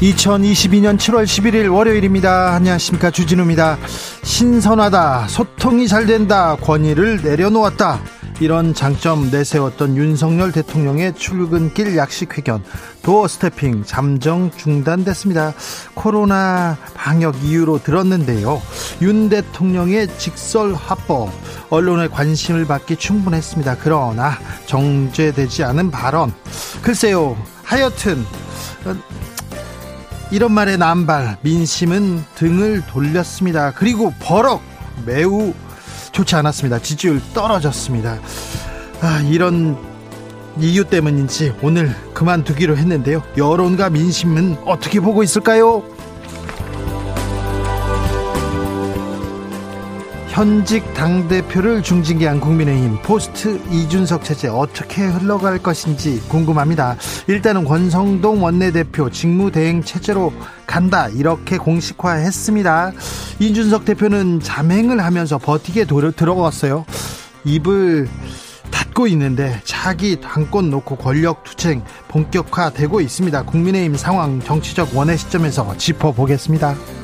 2022년 7월 11일 월요일입니다. 안녕하십니까. 주진우입니다. 신선하다. 소통이 잘 된다. 권위를 내려놓았다. 이런 장점 내세웠던 윤석열 대통령의 출근길 약식회견 도어 스태핑 잠정 중단됐습니다. 코로나 방역 이유로 들었는데요. 윤 대통령의 직설 합법 언론의 관심을 받기 충분했습니다. 그러나 정제되지 않은 발언 글쎄요. 하여튼 이런 말에 남발 민심은 등을 돌렸습니다. 그리고 버럭 매우 좋지 않았습니다. 지지율 떨어졌습니다. 아, 이런 이유 때문인지 오늘 그만두기로 했는데요. 여론과 민심은 어떻게 보고 있을까요? 현직 당대표를 중징계한 국민의힘 포스트 이준석 체제 어떻게 흘러갈 것인지 궁금합니다. 일단은 권성동 원내대표 직무대행 체제로 간다 이렇게 공식화했습니다. 이준석 대표는 자맹을 하면서 버티게 들어갔어요. 입을 닫고 있는데 자기 당권 놓고 권력 투쟁 본격화되고 있습니다. 국민의힘 상황 정치적 원의 시점에서 짚어보겠습니다.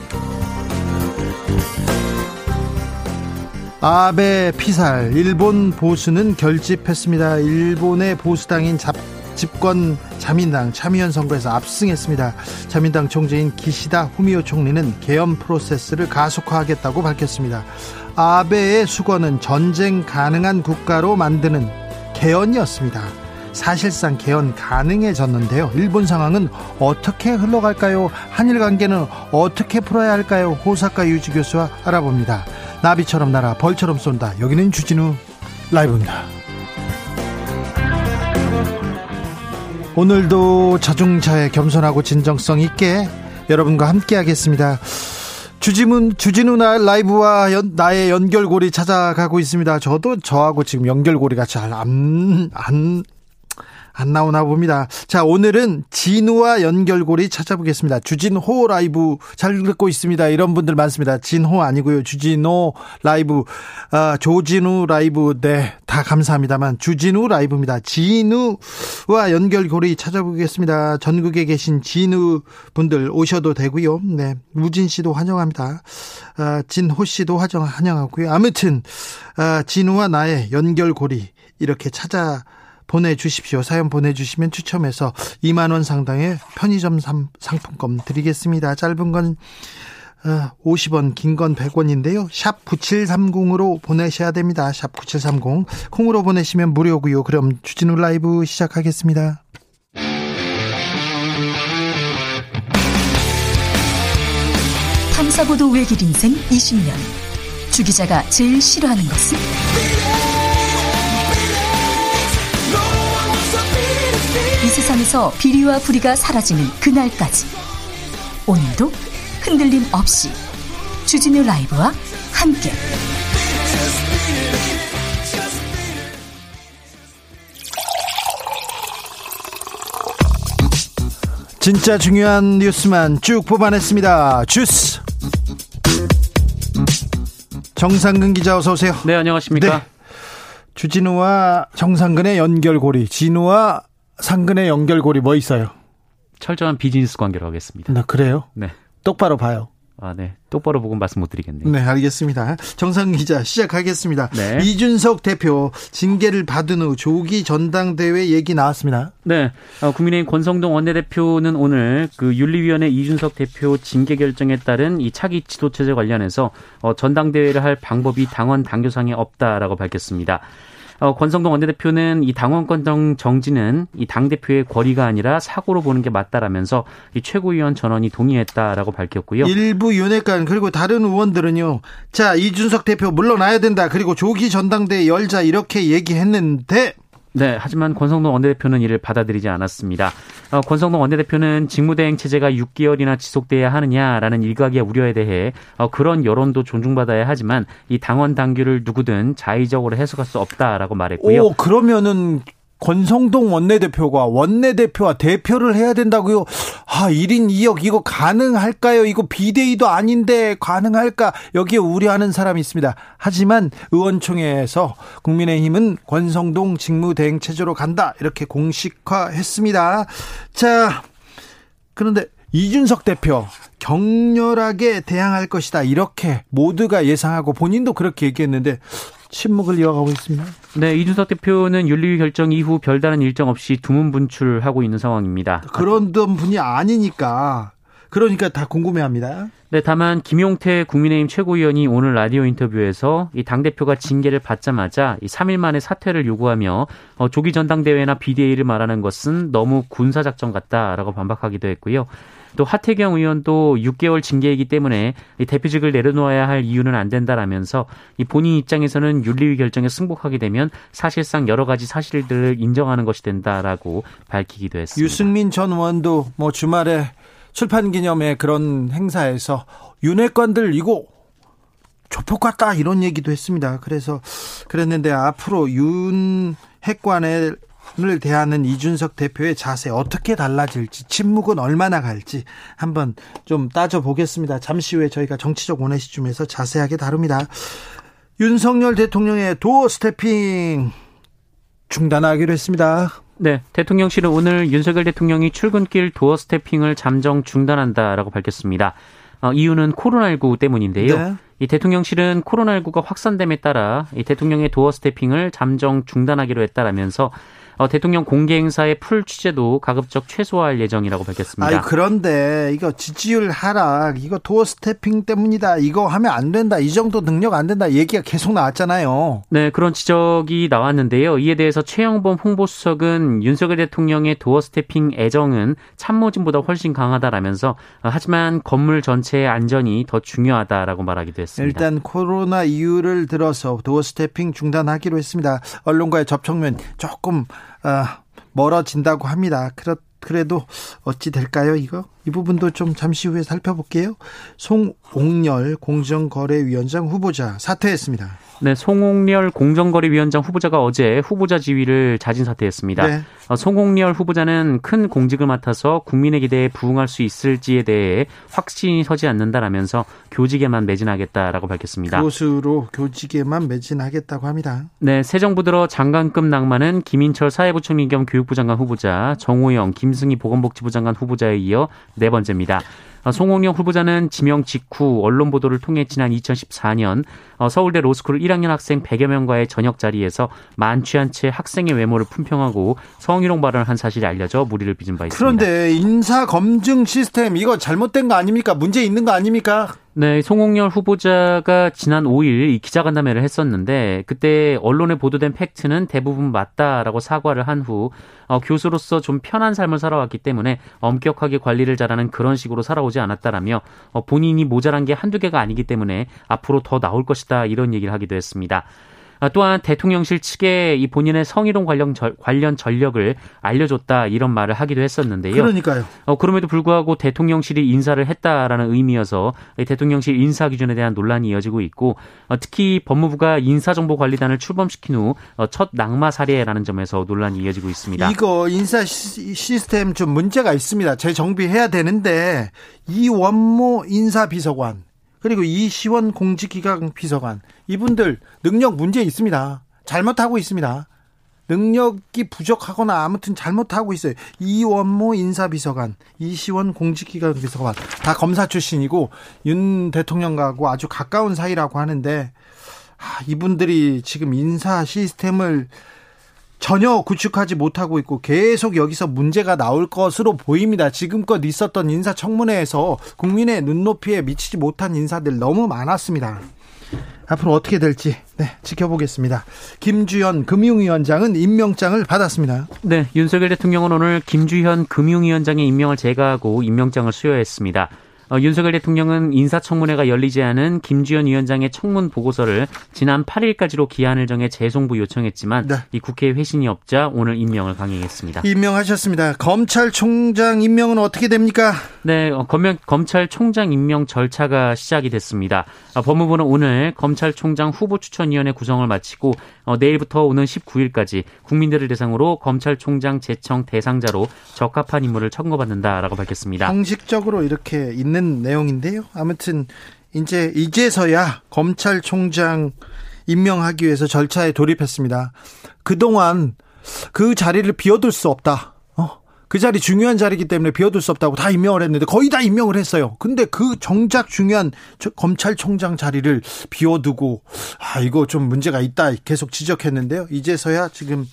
아베 피살 일본 보수는 결집했습니다. 일본의 보수당인 잡, 집권 자민당 참의원 선거에서 압승했습니다. 자민당 총재인 기시다 후미오 총리는 개헌 프로세스를 가속화하겠다고 밝혔습니다. 아베의 수건은 전쟁 가능한 국가로 만드는 개헌이었습니다. 사실상 개헌 가능해졌는데요. 일본 상황은 어떻게 흘러갈까요? 한일 관계는 어떻게 풀어야 할까요? 호사카 유지 교수와 알아봅니다. 나비처럼 날아 벌처럼 쏜다. 여기는 주진우 라이브입니다. 오늘도 자중차에 겸손하고 진정성 있게 여러분과 함께 하겠습니다. 주지문 주진우 나 라이브와 연, 나의 연결고리 찾아가고 있습니다. 저도 저하고 지금 연결고리가 잘 안안 안 나오나 봅니다. 자, 오늘은 진우와 연결고리 찾아보겠습니다. 주진호 라이브 잘 듣고 있습니다. 이런 분들 많습니다. 진호 아니고요. 주진호 라이브, 아, 조진우 라이브, 네, 다 감사합니다만, 주진우 라이브입니다. 진우와 연결고리 찾아보겠습니다. 전국에 계신 진우 분들 오셔도 되고요. 네, 우진 씨도 환영합니다. 아, 진호 씨도 환영, 환영하고요. 아무튼, 아, 진우와 나의 연결고리, 이렇게 찾아 보내주십시오. 사연 보내주시면 추첨해서 2만원 상당의 편의점 상품권 드리겠습니다. 짧은 건 50원, 어, 긴건 100원인데요. 샵 9730으로 보내셔야 됩니다. 샵 9730. 콩으로 보내시면 무료고요. 그럼 주진우 라이브 시작하겠습니다. 탐사보도 외길 인생 20년. 주 기자가 제일 싫어하는 것은? 세상에서 비리와 부리가 사라지는 그날까지 오늘도 흔들림 없이 주진우 라이브와 함께 진짜 중요한 뉴스만 쭉 뽑아냈습니다. 주스 정상근 기자 어서 오세요. 네 안녕하십니까. 네. 주진우와 정상근의 연결고리 진우와 상근의 연결고리 뭐 있어요? 철저한 비즈니스 관계로 하겠습니다. 나 그래요? 네. 똑바로 봐요. 아, 네. 똑바로 보고 말씀 못 드리겠네요. 네, 알겠습니다. 정상 기자 시작하겠습니다. 네. 이준석 대표 징계를 받은 후 조기 전당대회 얘기 나왔습니다. 네. 어, 국민의힘 권성동 원내대표는 오늘 그 윤리위원회 이준석 대표 징계 결정에 따른 이 차기 지도체제 관련해서 어, 전당대회를 할 방법이 당원 당규상에 없다라고 밝혔습니다. 어, 권성동 원내대표는 이 당원권 정지는 이 당 대표의 권리가 아니라 사고로 보는 게 맞다라면서 이 최고위원 전원이 동의했다라고 밝혔고요. 일부 윤핵관 그리고 다른 의원들은요. 자, 이준석 대표 물러나야 된다. 그리고 조기 전당대회 열자 이렇게 얘기했는데 네, 하지만 권성동 원내대표는 이를 받아들이지 않았습니다. 어, 권성동 원내대표는 직무대행 체제가 6개월이나 지속돼야 하느냐라는 일각의 우려에 대해 어, 그런 여론도 존중받아야 하지만 이 당원 당규를 누구든 자의적으로 해석할 수 없다라고 말했고요. 오, 그러면은 권성동 원내대표가 원내대표와 대표를 해야 된다고요? 아, 1인 2역 이거 가능할까요? 이거 비대위도 아닌데 가능할까? 여기에 우려하는 사람이 있습니다. 하지만 의원총회에서 국민의힘은 권성동 직무대행 체제로 간다. 이렇게 공식화했습니다. 자, 그런데 이준석 대표 격렬하게 대항할 것이다. 이렇게 모두가 예상하고 본인도 그렇게 얘기했는데 침묵을 이어가고 있습니다. 네, 이준석 대표는 윤리위 결정 이후 별다른 일정 없이 두문 분출하고 있는 상황입니다. 그런 분이 아니니까 그러니까 다 궁금해합니다. 네, 다만 김용태 국민의힘 최고위원이 오늘 라디오 인터뷰에서 이 당 대표가 징계를 받자마자 이 3일 만에 사퇴를 요구하며 어, 조기 전당대회나 비대위를 말하는 것은 너무 군사 작전 같다라고 반박하기도 했고요. 또 하태경 의원도 6개월 징계이기 때문에 대표직을 내려놓아야 할 이유는 안 된다라면서 이 본인 입장에서는 윤리위 결정에 승복하게 되면 사실상 여러 가지 사실들을 인정하는 것이 된다라고 밝히기도 했습니다. 유승민 전 의원도 뭐 주말에 출판 기념회 그런 행사에서 윤회관들 이거 조폭 같다 이런 얘기도 했습니다. 그래서 그랬는데 앞으로 윤 핵관의 을 대하는 이준석 대표의 자세 어떻게 달라질지 침묵은 얼마나 갈지 한번 좀 따져 보겠습니다. 잠시 후에 저희가 정치적 원회시점에서 자세하게 다룹니다. 윤석열 대통령의 도어 스태핑 중단하기로 했습니다. 네, 대통령실은 오늘 윤석열 대통령이 출근길 도어 스태핑을 잠정 중단한다라고 밝혔습니다. 어, 이유는 코로나19 때문인데요. 네. 이 대통령실은 코로나19가 확산됨에 따라 이 대통령의 도어 스태핑을 잠정 중단하기로 했다라면서 어, 대통령 공개 행사의 풀 취재도 가급적 최소화할 예정이라고 밝혔습니다. 아니, 그런데 이거 지지율 하락, 이거 doorstepping 때문이다. 이거 하면 안 된다. 이 정도 능력 안 된다. 얘기가 계속 나왔잖아요. 네, 그런 지적이 나왔는데요. 이에 대해서 최영범 홍보수석은 윤석열 대통령의 doorstepping 애정은 참모진보다 훨씬 강하다라면서 어, 하지만 건물 전체의 안전이 더 중요하다라고 말하기도 했습니다. 일단 코로나 이유를 들어서 doorstepping 중단하기로 했습니다. 언론과의 접촉면 조금 아, 멀어진다고 합니다. 그렇, 그래도 어찌 될까요, 이거? 이 부분도 좀 잠시 후에 살펴볼게요. 송옥렬 공정거래위원장 후보자 사퇴했습니다. 네, 송옥렬 공정거래위원장 후보자가 어제 후보자 지위를 자진 사퇴했습니다. 네. 어, 송옥렬 후보자는 큰 공직을 맡아서 국민의 기대에 부응할 수 있을지에 대해 확신이 서지 않는다라면서 교직에만 매진하겠다라고 밝혔습니다. 교수로 교직에만 매진하겠다고 합니다. 네, 새 정부 들어 장관급 낭만은 김인철 사회부총리 겸 교육부 장관 후보자, 정호영, 김승희 보건복지부 장관 후보자에 이어 네 번째입니다. 어, 송홍영 후보자는 지명 직후 언론 보도를 통해 지난 2014년 어, 서울대 로스쿨 1학년 학생 100여 명과의 저녁 자리에서 만취한 채 학생의 외모를 품평하고 성희롱 발언을 한 사실이 알려져 무리를 빚은 바 있습니다. 그런데 인사 검증 시스템 이거 잘못된 거 아닙니까? 문제 있는 거 아닙니까? 네, 송홍열 후보자가 지난 5일 이 기자간담회를 했었는데 그때 언론에 보도된 팩트는 대부분 맞다라고 사과를 한 후 어, 교수로서 좀 편한 삶을 살아왔기 때문에 엄격하게 관리를 잘하는 그런 식으로 살아오지 않았다라며 어, 본인이 모자란 게 한두 개가 아니기 때문에 앞으로 더 나올 것이다 이런 얘기를 하기도 했습니다. 아, 또한 대통령실 측에 이 본인의 성희롱 관련 절, 관련 전력을 알려줬다 이런 말을 하기도 했었는데요. 그러니까요. 어, 그럼에도 불구하고 대통령실이 인사를 했다라는 의미여서 대통령실 인사 기준에 대한 논란이 이어지고 있고 어, 특히 법무부가 인사정보관리단을 출범시킨 후첫 어, 낙마 사례라는 점에서 논란이 이어지고 있습니다. 이거 인사 시스템 좀 문제가 있습니다. 재정비해야 되는데 이 원모 인사비서관 그리고 이 시원 공직기강 비서관 이분들 능력 문제 있습니다. 잘못하고 있습니다. 능력이 부족하거나 아무튼 잘못하고 있어요. 이원모 인사비서관, 이시원 공직기강 비서관 다 검사 출신이고 윤 대통령하고 아주 가까운 사이라고 하는데 아, 이분들이 지금 인사 시스템을 전혀 구축하지 못하고 있고 계속 여기서 문제가 나올 것으로 보입니다. 지금껏 있었던 인사청문회에서 국민의 눈높이에 미치지 못한 인사들 너무 많았습니다. 앞으로 어떻게 될지 네, 지켜보겠습니다. 김주현 금융위원장은 임명장을 받았습니다. 네, 윤석열 대통령은 오늘 김주현 금융위원장의 임명을 제거하고 임명장을 수여했습니다. 어, 윤석열 대통령은 인사청문회가 열리지 않은 김주현 위원장의 청문 보고서를 지난 8일까지로 기한을 정해 재송부 요청했지만 네. 이 국회 회신이 없자 오늘 임명을 강행했습니다. 임명하셨습니다. 검찰총장 임명은 어떻게 됩니까? 네, 어, 검, 검찰총장 임명 절차가 시작이 됐습니다. 어, 법무부는 오늘 검찰총장 후보 추천위원회 구성을 마치고 어, 내일부터 오는 19일까지 국민들을 대상으로 검찰총장 제청 대상자로 적합한 인물을 청구받는다라고 밝혔습니다. 형식적으로 이렇게 있는 있는 내용인데요. 아무튼 이제 이제서야 검찰총장 임명하기 위해서 절차에 돌입했습니다. 그동안 그 자리를 비워둘 수 없다. 어? 그 자리 중요한 자리이기 때문에 비워둘 수 없다고 다 임명을 했는데 거의 다 임명을 했어요. 근데 그 정작 중요한 검찰총장 자리를 비워두고 아 이거 좀 문제가 있다 계속 지적했는데요. 이제서야 지금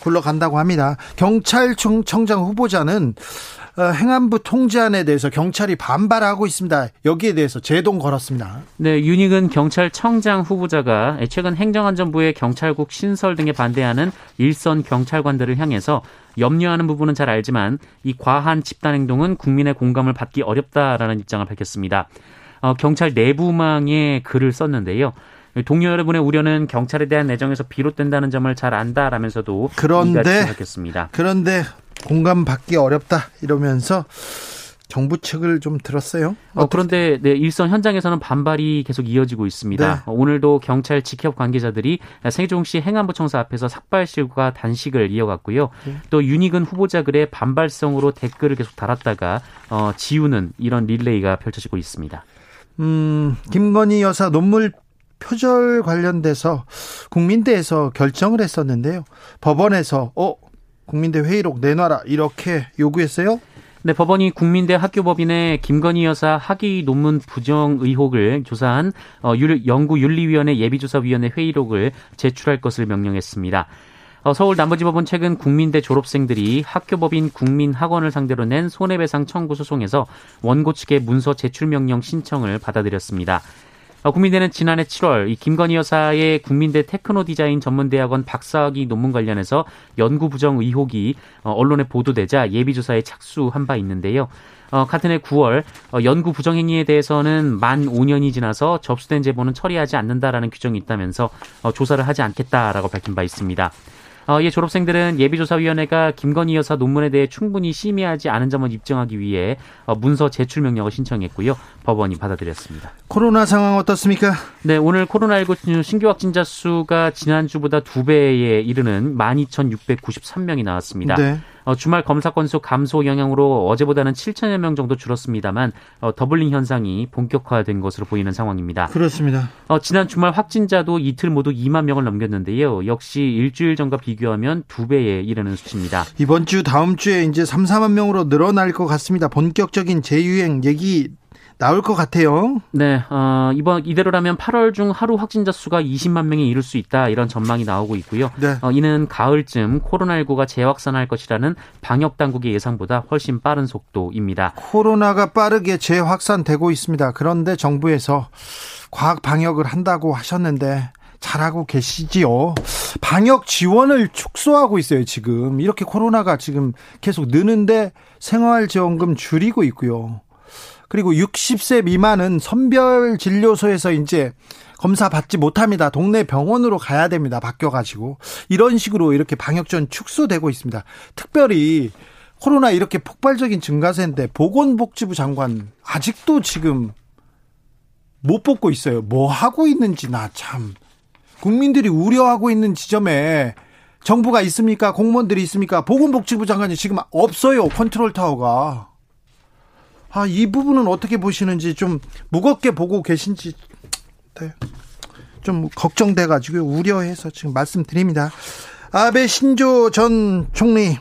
굴러간다고 합니다. 경찰청장 후보자는 어, 행안부 통제안에 대해서 경찰이 반발하고 있습니다. 여기에 대해서 제동 걸었습니다. 네, 윤익은 경찰청장 후보자가 최근 행정안전부의 경찰국 신설 등에 반대하는 일선 경찰관들을 향해서 염려하는 부분은 잘 알지만 이 과한 집단 행동은 국민의 공감을 받기 어렵다라는 입장을 밝혔습니다. 어, 경찰 내부망에 글을 썼는데요. 동료 여러분의 우려는 경찰에 대한 애정에서 비롯된다는 점을 잘 안다라면서도 그런데 그런데 공감받기 어렵다 이러면서 정부 측을 좀 들었어요. 어, 그런데 네, 일선 현장에서는 반발이 계속 이어지고 있습니다. 네. 어, 오늘도 경찰 직협 관계자들이 세종시 행안부청사 앞에서 삭발실과 단식을 이어갔고요. 네. 또 윤희근 후보자 글에 반발성으로 댓글을 계속 달았다가 어, 지우는 이런 릴레이가 펼쳐지고 있습니다. 음, 김건희 여사 논물 표절 관련돼서 국민대에서 결정을 했었는데요. 법원에서 어 국민대 회의록 내놔라 이렇게 요구했어요. 네, 법원이 국민대 학교법인의 김건희 여사 학위 논문 부정 의혹을 조사한 어, 연구윤리위원회 예비조사위원회 회의록을 제출할 것을 명령했습니다. 어, 서울 남부지법은 최근 국민대 졸업생들이 학교법인 국민학원을 상대로 낸 손해배상 청구 소송에서 원고 측의 문서 제출 명령 신청을 받아들였습니다. 어, 국민대는 지난해 7월 이 김건희 여사의 국민대 테크노 디자인 전문대학원 박사학위 논문 관련해서 연구 부정 의혹이 어, 언론에 보도되자 예비조사에 착수한 바 있는데요. 어, 같은 해 9월 어, 연구 부정 행위에 대해서는 만 5년이 지나서 접수된 제보는 처리하지 않는다라는 규정이 있다면서 어, 조사를 하지 않겠다라고 밝힌 바 있습니다. 어, 이 졸업생들은 예비조사위원회가 김건희 여사 논문에 대해 충분히 심의하지 않은 점을 입증하기 위해 어, 문서 제출 명령을 신청했고요. 법원이 받아들였습니다. 코로나 상황 어떻습니까? 네, 오늘 코로나19 신규 확진자 수가 지난주보다 두 배에 이르는 12,693명이 나왔습니다. 네. 어, 주말 검사 건수 감소 영향으로 어제보다는 7천여 명 정도 줄었습니다만 어, 더블링 현상이 본격화된 것으로 보이는 상황입니다. 그렇습니다. 어, 지난 주말 확진자도 이틀 모두 2만 명을 넘겼는데요. 역시 일주일 전과 비교하면 두 배에 이르는 수치입니다. 이번 주 다음 주에 이제 3, 4만 명으로 늘어날 것 같습니다. 본격적인 재유행 얘기 나올 것 같아요. 네, 어, 이번 이대로라면 8월 중 하루 확진자 수가 20만 명에 이를 수 있다 이런 전망이 나오고 있고요. 네. 어, 이는 가을쯤 코로나19가 재확산할 것이라는 방역 당국의 예상보다 훨씬 빠른 속도입니다. 코로나가 빠르게 재확산되고 있습니다. 그런데 정부에서 과학 방역을 한다고 하셨는데 잘하고 계시지요. 방역 지원을 축소하고 있어요, 지금. 이렇게 코로나가 지금 계속 느는데 생활지원금 줄이고 있고요. 그리고 60세 미만은 선별 진료소에서 이제 검사 받지 못합니다. 동네 병원으로 가야 됩니다. 바뀌어가지고. 이런 식으로 이렇게 방역전 축소되고 있습니다. 특별히 코로나 이렇게 폭발적인 증가세인데 보건복지부 장관 아직도 지금 못 뽑고 있어요. 뭐 하고 있는지 나 참. 국민들이 우려하고 있는 지점에 정부가 있습니까? 공무원들이 있습니까? 보건복지부 장관이 지금 없어요. 컨트롤 타워가. 아, 이 부분은 어떻게 보시는지 좀 무겁게 보고 계신지 네. 좀 걱정돼 가지고 우려해서 지금 말씀드립니다. 아베 신조 전 총리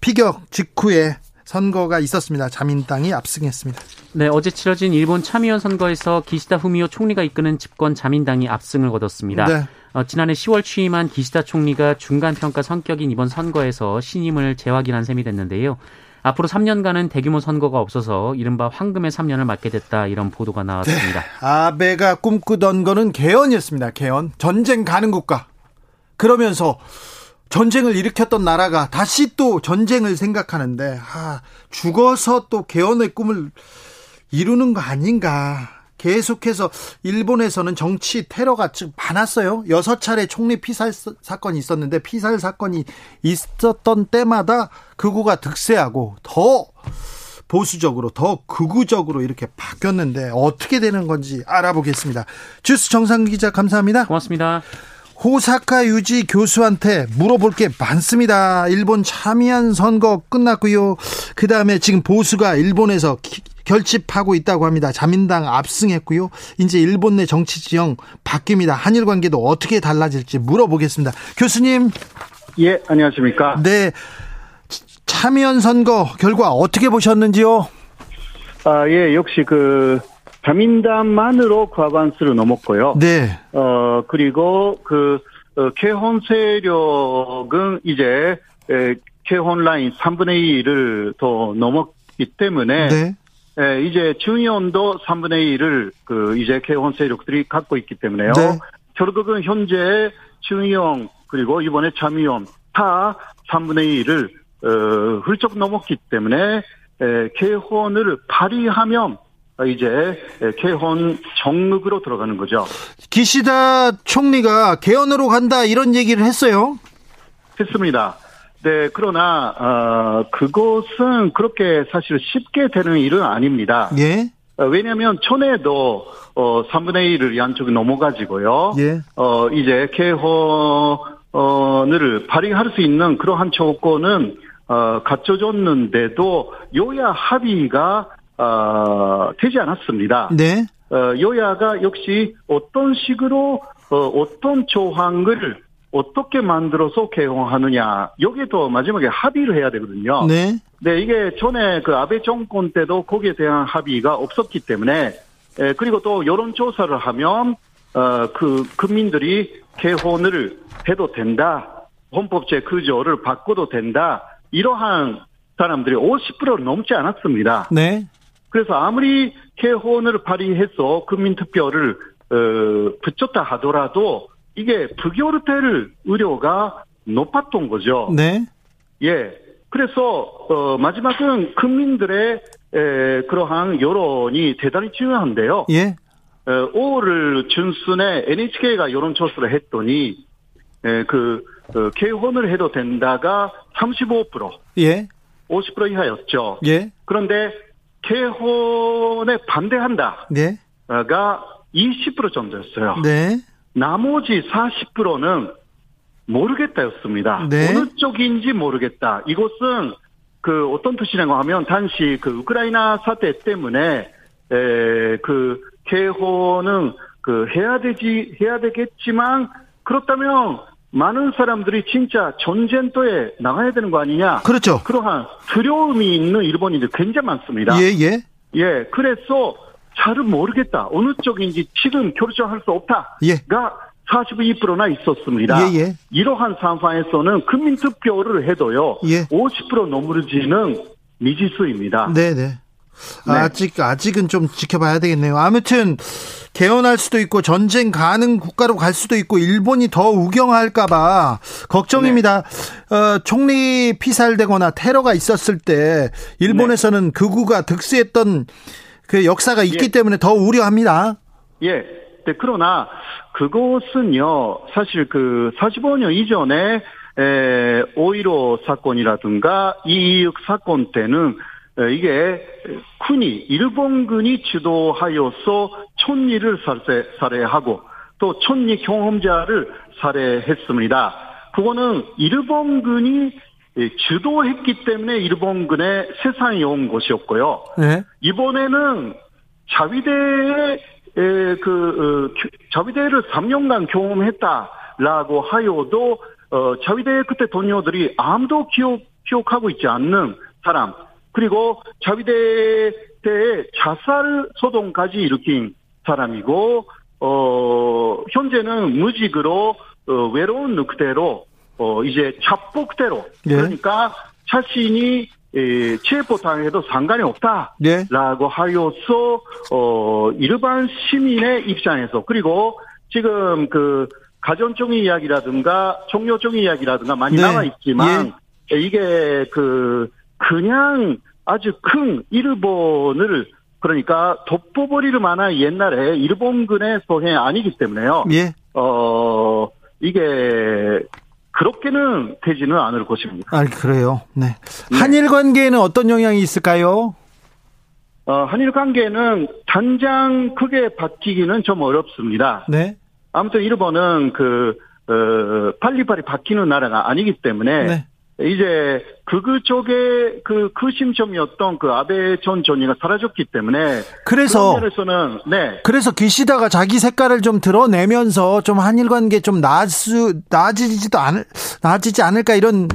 피격 직후에 선거가 있었습니다. 자민당이 압승했습니다. 네, 어제 치러진 일본 참의원 선거에서 기시다 후미오 총리가 이끄는 집권 자민당이 압승을 거뒀습니다. 네. 어, 지난해 10월 취임한 기시다 총리가 중간 평가 성격인 이번 선거에서 신임을 재확인한 셈이 됐는데요. 앞으로 3년간은 대규모 선거가 없어서 이른바 황금의 3년을 맞게 됐다 이런 보도가 나왔습니다. 네. 아베가 꿈꾸던 거는 개헌이었습니다. 개헌. 전쟁 가는 국가. 그러면서 전쟁을 일으켰던 나라가 다시 또 전쟁을 생각하는데 아, 죽어서 또 개헌의 꿈을 이루는 거 아닌가. 계속해서 일본에서는 정치 테러가 많았어요. 여섯 차례 총리 피살 사건이 있었는데 피살 사건이 있었던 때마다 극우가 득세하고 더 보수적으로 더 극우적으로 이렇게 바뀌었는데 어떻게 되는 건지 알아보겠습니다. 주스 정상 기자 감사합니다. 고맙습니다. 호사카 유지 교수한테 물어볼 게 많습니다. 일본 참의한 선거 끝났고요. 그 다음에 지금 보수가 일본에서 결집하고 있다고 합니다. 자민당 압승했고요. 이제 일본 내 정치 지형 바뀝니다. 한일 관계도 어떻게 달라질지 물어보겠습니다. 교수님. 예, 안녕하십니까. 네. 참여연 선거 결과 어떻게 보셨는지요? 아, 예, 역시 그 자민당만으로 과반수를 넘었고요. 네. 어, 그리고 그 어, 개헌 세력은 이제 에, 개헌 라인 3분의 1을 더 넘었기 때문에 네. 예, 이제 중의원도 3분의 1을 그 이제 개헌 세력들이 갖고 있기 때문에요. 네. 결국은 현재 중의원 그리고 이번에 참의원 다 3분의 1을 어, 훌쩍 넘었기 때문에 에, 개헌을 발의하면 이제 개헌 정극으로 들어가는 거죠. 기시다 총리가 개헌으로 간다 이런 얘기를 했어요. 했습니다. 네, 그러나 어, 그것은 그렇게 사실 쉽게 되는 일은 아닙니다. 예. 어, 왜냐하면 전에도 어 3분의 1을 양쪽이 넘어가지고요. 예. 어 이제 개헌을 발휘할 수 있는 그러한 조건은 어 갖춰졌는데도 여야 합의가 어 되지 않았습니다. 네. 어 여야가 역시 어떤 식으로 어 어떤 조항을 어떻게 만들어서 개헌하느냐 여기에도 마지막에 합의를 해야 되거든요. 네. 네 이게 전에 그 아베 정권 때도 거기에 대한 합의가 없었기 때문에 에, 그리고 또 여론 조사를 하면 어 그 국민들이 개헌을 해도 된다 헌법제 구조를 바꿔도 된다 이러한 사람들이 50%를 넘지 않았습니다. 네. 그래서 아무리 개헌을 발의해서 국민투표를 어, 붙였다 하더라도 이게 부교르테를 의료가 높았던 거죠. 네. 예. 그래서 어 마지막은 국민들의 에, 그러한 여론이 대단히 중요한데요. 예. 어, 5월 중순에 NHK가 여론조사를 했더니 에, 그 어, 개헌을 해도 된다가 35% 예. 50% 이하였죠. 예. 그런데 개헌에 반대한다가 네. 20% 정도였어요. 네. 나머지 40%는 모르겠다였습니다. 네. 어느 쪽인지 모르겠다. 이것은 그 어떤 뜻이냐고 하면 당시 그 우크라이나 사태 때문에 에그 개헌은 그 해야 되지 해야 되겠지만 그렇다면 많은 사람들이 진짜 전쟁터에 나가야 되는 거 아니냐? 그렇죠. 그러한 두려움이 있는 일본인들 굉장히 많습니다. 예, 예. 예, 그래서 잘은 모르겠다. 어느 쪽인지 지금 결정할 수 없다가 예. 42%나 있었습니다. 예, 예. 이러한 상황에서는 국민투표를 해도요. 예. 50% 넘어지는 미지수입니다. 네, 네. 아직 아직은 좀 지켜봐야 되겠네요. 아무튼 개헌할 수도 있고 전쟁 가는 국가로 갈 수도 있고 일본이 더 우경할까봐 걱정입니다. 네. 어, 총리 피살되거나 테러가 있었을 때 일본에서는 네. 극우가 득세했던 그 역사가 있기 예. 때문에 더 우려합니다. 예. 네, 그러나 그것은요, 사실 그 45년 이전에 에, 5.15 사건이라든가 2.26 사건 때는 이게 군이 일본군이 주도하여서 촌리를 살해, 살해하고 또 촌리 경험자를 살해했습니다. 그거는 일본군이 주도했기 때문에 일본군의 세상에 온 것이었고요. 네. 이번에는 자위대의 그 어, 자위대를 3년간 경험했다라고 하여도 어, 자위대 그때 동료들이 아무도 기억 기억하고 있지 않는 사람 그리고 자위대 때의 자살 소동까지 일으킨 사람이고 어 현재는 무직으로 어, 외로운 늑대로 어 이제 잡복대로 네. 그러니까 자신이 체포당해도 상관이 없다라고 네. 하여서 어 일반 시민의 입장에서 그리고 지금 그 가전종이 이야기라든가 종료종이 이야기라든가 많이 네. 나와 있지만 예. 이게 그 그냥 아주 큰 일본을 그러니까 돋보버리를 만한 옛날에 일본군의 소행 아니기 때문에요. 예. 어 이게 그렇게는 되지는 않을 것입니다. 아, 그래요. 네. 네. 한일 관계에는 어떤 영향이 있을까요? 어, 한일 관계는 당장 크게 바뀌기는 좀 어렵습니다. 네. 아무튼 일본은 그, 어, 빨리빨리 바뀌는 나라가 아니기 때문에 네. 이제 극우 쪽의 그, 그 심점이었던 그 아베 전 총리가 사라졌기 때문에 그래서 면에서는 네 그래서 기시다가 자기 색깔을 좀 드러내면서 좀 한일 관계 좀 나아수 나아지지도 않을 나아지지 않을까 이런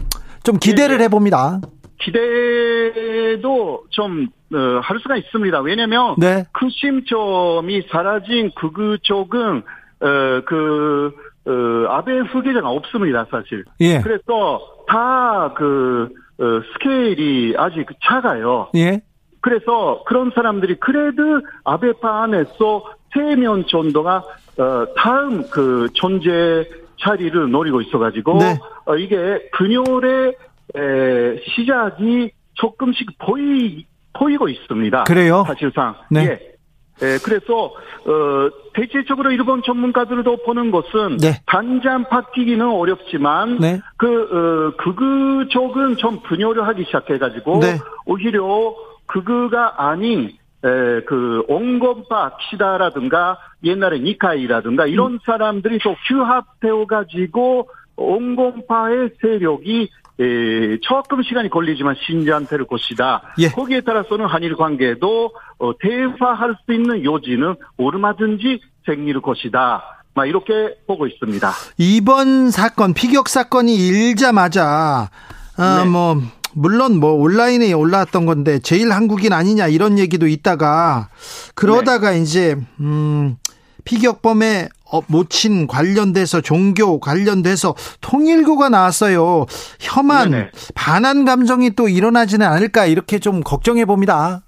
좀 기대를 네, 해봅니다. 기대도 좀 어, 할 수가 있습니다. 왜냐하면 네. 그 심점이 사라진 극우 쪽은 어, 그 어, 아베 후계자가 없습니다, 사실. 예. 그래서 다 그, 어, 스케일이 아직 작아요. 예. 그래서 그런 사람들이 그래도 아베파 안에서 세면 정도가, 어, 다음 그 존재 자리를 노리고 있어가지고, 네. 어, 이게 분열의 에, 시작이 조금씩 보이, 보이고 있습니다. 그래요? 사실상. 네. 예. 예, 그래서 어 대체적으로 일본 전문가들도 보는 것은 네. 단잠 바뀌기는 어렵지만 네. 그 어, 극우 쪽은 좀 분열을 하기 시작해가지고 네. 오히려 극우가 아닌 에, 그 온건파 키다라든가 옛날에 니카이라든가 이런 음. 사람들이 또 규합되어 가지고 온건파의 세력이 에, 조금 시간이 걸리지만 신장될 것이다. 예. 거기에 따라서는 한일 관계도 어, 대화할 수 있는 요지는 얼마든지 생길 것이다. 막 이렇게 보고 있습니다. 이번 사건 피격 사건이 일자마자 아, 네. 뭐 물론 뭐 온라인에 올라왔던 건데 제일 한국인 아니냐 이런 얘기도 있다가 그러다가 네. 이제 음 피격범의 어, 모친 관련돼서 종교 관련돼서 통일교가 나왔어요. 혐한 네네. 반한 감정이 또 일어나지는 않을까 이렇게 좀 걱정해 봅니다.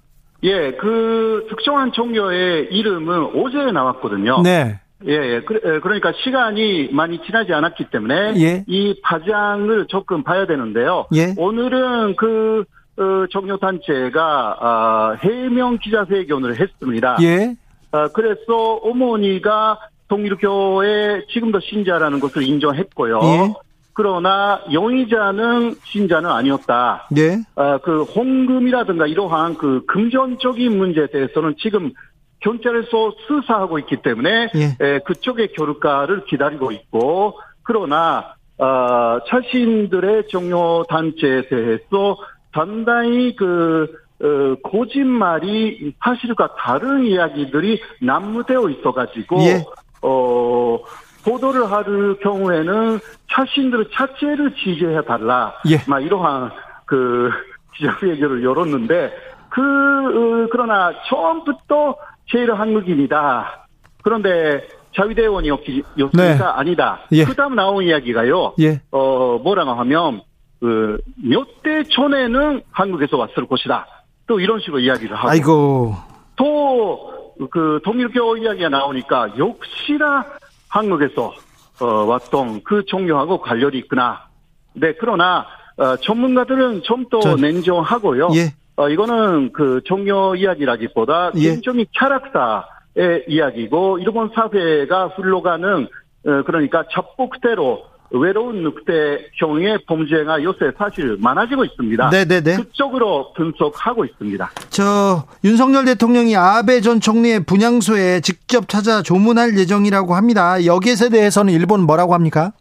예, 그 특정한 종교의 이름은 어제 나왔거든요. 네. 예, 예. 그러니까 시간이 많이 지나지 않았기 때문에 예. 이 파장을 조금 봐야 되는데요. 예. 오늘은 그 어, 종교 단체가 아, 해명 기자회견을 했습니다. 예. 아, 그래서 어머니가 통일교의 지금도 신자라는 것을 인정했고요. 예. 그러나 용의자는 신자는 아니었다. 예. 아, 그 홍금이라든가 이러한 그 금전적인 문제에 대해서는 지금 경찰에서 수사하고 있기 때문에 예. 에, 그쪽의 결과를 기다리고 있고 그러나 어, 자신들의 종료 단체에 대해서 상당히 그 어, 거짓말이 사실과 다른 이야기들이 난무되어 있어가지고 예. 어 보도를 할 경우에는 자신들의 자체를 지지해 달라. 예. 막 이러한 그 기자회견을 열었는데 그 어, 그러나 처음부터 제일 한국인이다. 그런데 자위대원이었으니까 네. 아니다. 예. 그다음 나온 이야기가요. 예. 어 뭐라고 하면 그몇대 전에는 한국에서 왔을 것이다. 또 이런 식으로 이야기를 하고. 아이고. 또 그 동일교 이야기가 나오니까 역시나 한국에서 어, 왔던 그 종교하고 관련이 있구나. 네, 그러나 어, 전문가들은 좀 더 냉정하고요. 예. 어, 이거는 그 종교 이야기라기보다 예. 굉장히 캐릭터의 이야기고 일본 사회가 흘러가는 어, 그러니까 잡복대로 외로운 늑대형의 범죄가 요새 사실 많아지고 있습니다. 네네네. 그쪽으로 분석하고 있습니다. 저 윤석열 대통령이 아베 전 총리의 분향소에 직접 찾아 조문할 예정이라고 합니다. 여기에 대해서는 일본 뭐라고 합니까?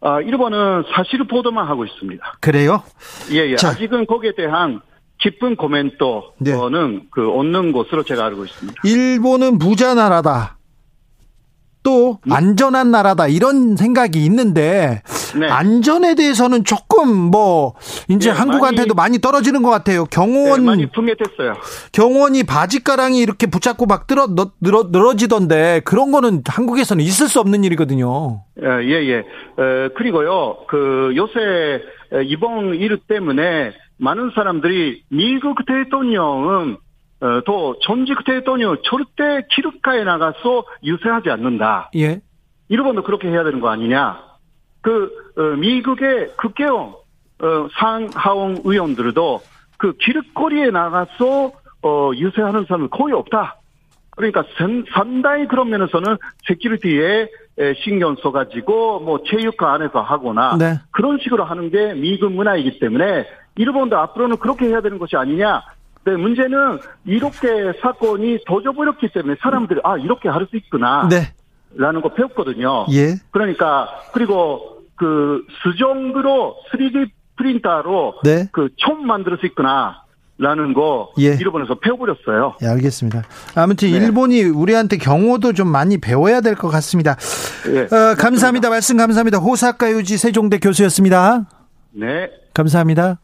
아, 일본은 사실 보도만 하고 있습니다. 그래요? 예, 예. 자. 아직은 거기에 대한 깊은 코멘트는 네. 그 얻는 것으로 제가 알고 있습니다. 일본은 부자 나라다. 또 음? 안전한 나라다 이런 생각이 있는데 네. 안전에 대해서는 조금 뭐 이제 네, 한국한테도 많이, 많이, 떨어지는 것 같아요. 경호원 네, 많이 풍했댔어요. 경호원이 바지가랑이 이렇게 붙잡고 막 늘어 늘어 늘어지던데 그런 거는 한국에서는 있을 수 없는 일이거든요. 예예. 예. 예. 어, 그리고요 그 요새 이번 일 때문에 많은 사람들이 미국 대통령은 어, 또 전직 대통령 절대 기록가에 나가서 유세하지 않는다. 예. 일본도 그렇게 해야 되는 거 아니냐. 그 어, 미국의 국회의원 어, 상하원 의원들도 그 길거리에 나가서 어, 유세하는 사람은 거의 없다. 그러니까 상당히 그런 면에서는 세큐리티에 신경 써가지고 뭐 체육관 안에서 하거나 네. 그런 식으로 하는 게 미국 문화이기 때문에 일본도 앞으로는 그렇게 해야 되는 것이 아니냐. 네, 문제는 이렇게 사건이 터져버렸기 때문에 사람들이 아 이렇게 할 수 있구나. 네. 라는 거 배웠거든요. 예. 그러니까 그리고 그 수정으로 3D 프린터로 네. 그총 만들 수 있구나. 라는 거 예. 일본에서 배워버렸어요. 예, 알겠습니다. 아무튼 네. 일본이 우리한테 경호도 좀 많이 배워야 될 것 같습니다. 예. 어, 감사합니다. 말씀 감사합니다. 호사카 유지 세종대 교수였습니다. 네. 감사합니다.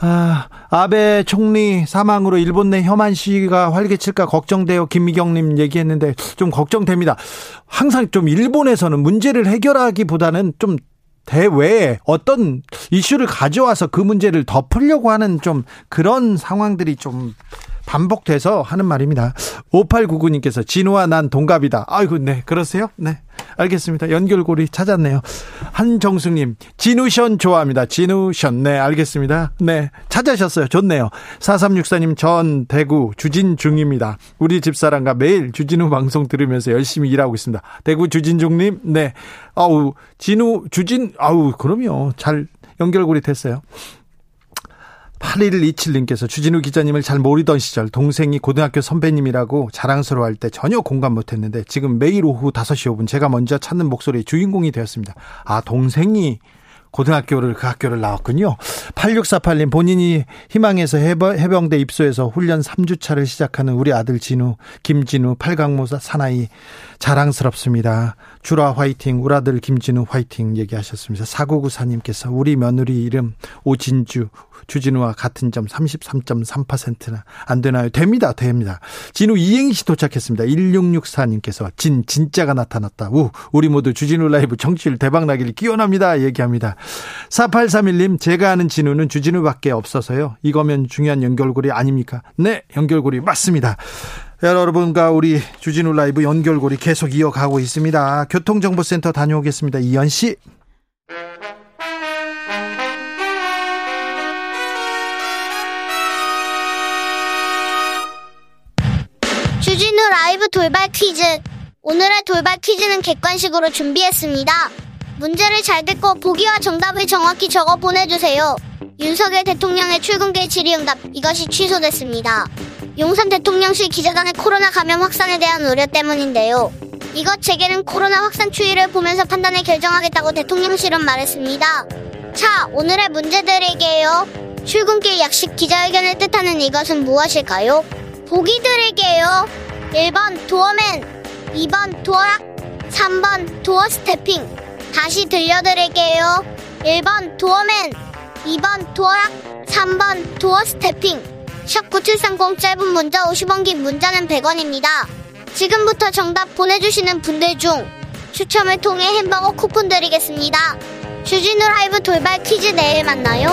아, 아베 총리 사망으로 일본 내 혐한 시위가 활개칠까 걱정돼요. 김미경님 얘기했는데 좀 걱정됩니다. 항상 좀 일본에서는 문제를 해결하기보다는 좀 대외에 어떤 이슈를 가져와서 그 문제를 덮으려고 하는 좀 그런 상황들이 좀 반복돼서 하는 말입니다. 5899님께서 진우와 난 동갑이다. 아이고, 네. 그러세요? 네. 알겠습니다. 연결고리 찾았네요. 한정숙님, 진우션 좋아합니다. 진우션. 네, 알겠습니다. 네. 찾으셨어요. 좋네요. 4364님, 전 대구 주진 중입니다. 우리 집사람과 매일 주진우 방송 들으면서 열심히 일하고 있습니다. 대구 주진중님, 네. 아우, 진우, 주진, 아우, 그럼요. 잘 연결고리 됐어요. 8127님께서 주진우 기자님을 잘 모르던 시절 동생이 고등학교 선배님이라고 자랑스러워할 때 전혀 공감 못했는데 지금 매일 오후 5시 5분 제가 먼저 찾는 목소리의 주인공이 되었습니다. 아 동생이 고등학교를 그 학교를 나왔군요. 8648님 본인이 희망해서 해병, 대 입소해서 훈련 3주차를 시작하는 우리 아들 진우, 김진우, 팔강모사 사나이 자랑스럽습니다. 주라 화이팅, 우리 아들 김진우 화이팅 얘기하셨습니다. 4994님께서 우리 며느리 이름 오진주, 주진우와 같은 점 33.3%나 안 되나요? 됩니다. 됩니다. 진우 이행시 도착했습니다. 1664님께서 진 진짜가 나타났다. 우 우리 모두 주진우 라이브 정치율 대박 나길 기원합니다. 얘기합니다. 4831님 제가 아는 진우는 주진우밖에 없어서요. 이거면 중요한 연결고리 아닙니까? 네, 연결고리 맞습니다. 여러분과 우리 주진우 라이브 연결고리 계속 이어가고 있습니다. 교통정보센터 다녀오겠습니다. 이현 씨. 라이브 돌발 퀴즈. 오늘의 돌발 퀴즈는 객관식으로 준비했습니다. 문제를 잘 듣고 보기와 정답을 정확히 적어 보내주세요. 윤석열 대통령의 출근길 질의응답 이것이 취소됐습니다. 용산 대통령실 기자단의 코로나 감염 확산에 대한 우려 때문인데요. 이것 제게는 코로나 확산 추이를 보면서 판단을 결정하겠다고 대통령실은 말했습니다. 자, 오늘의 문제 드릴게요. 출근길 약식 기자회견을 뜻하는 이것은 무엇일까요? 보기 드릴게요. 1번 도어맨, 2번 door lock, 3번 doorstepping. 다시 들려드릴게요. 1번 도어맨, 2번 door lock, 3번 doorstepping. 샵 9730 짧은 문자 50원 긴 문자는 100원입니다. 지금부터 정답 보내주시는 분들 중 추첨을 통해 햄버거 쿠폰 드리겠습니다. 주진우 라이브 돌발 퀴즈 내일 만나요.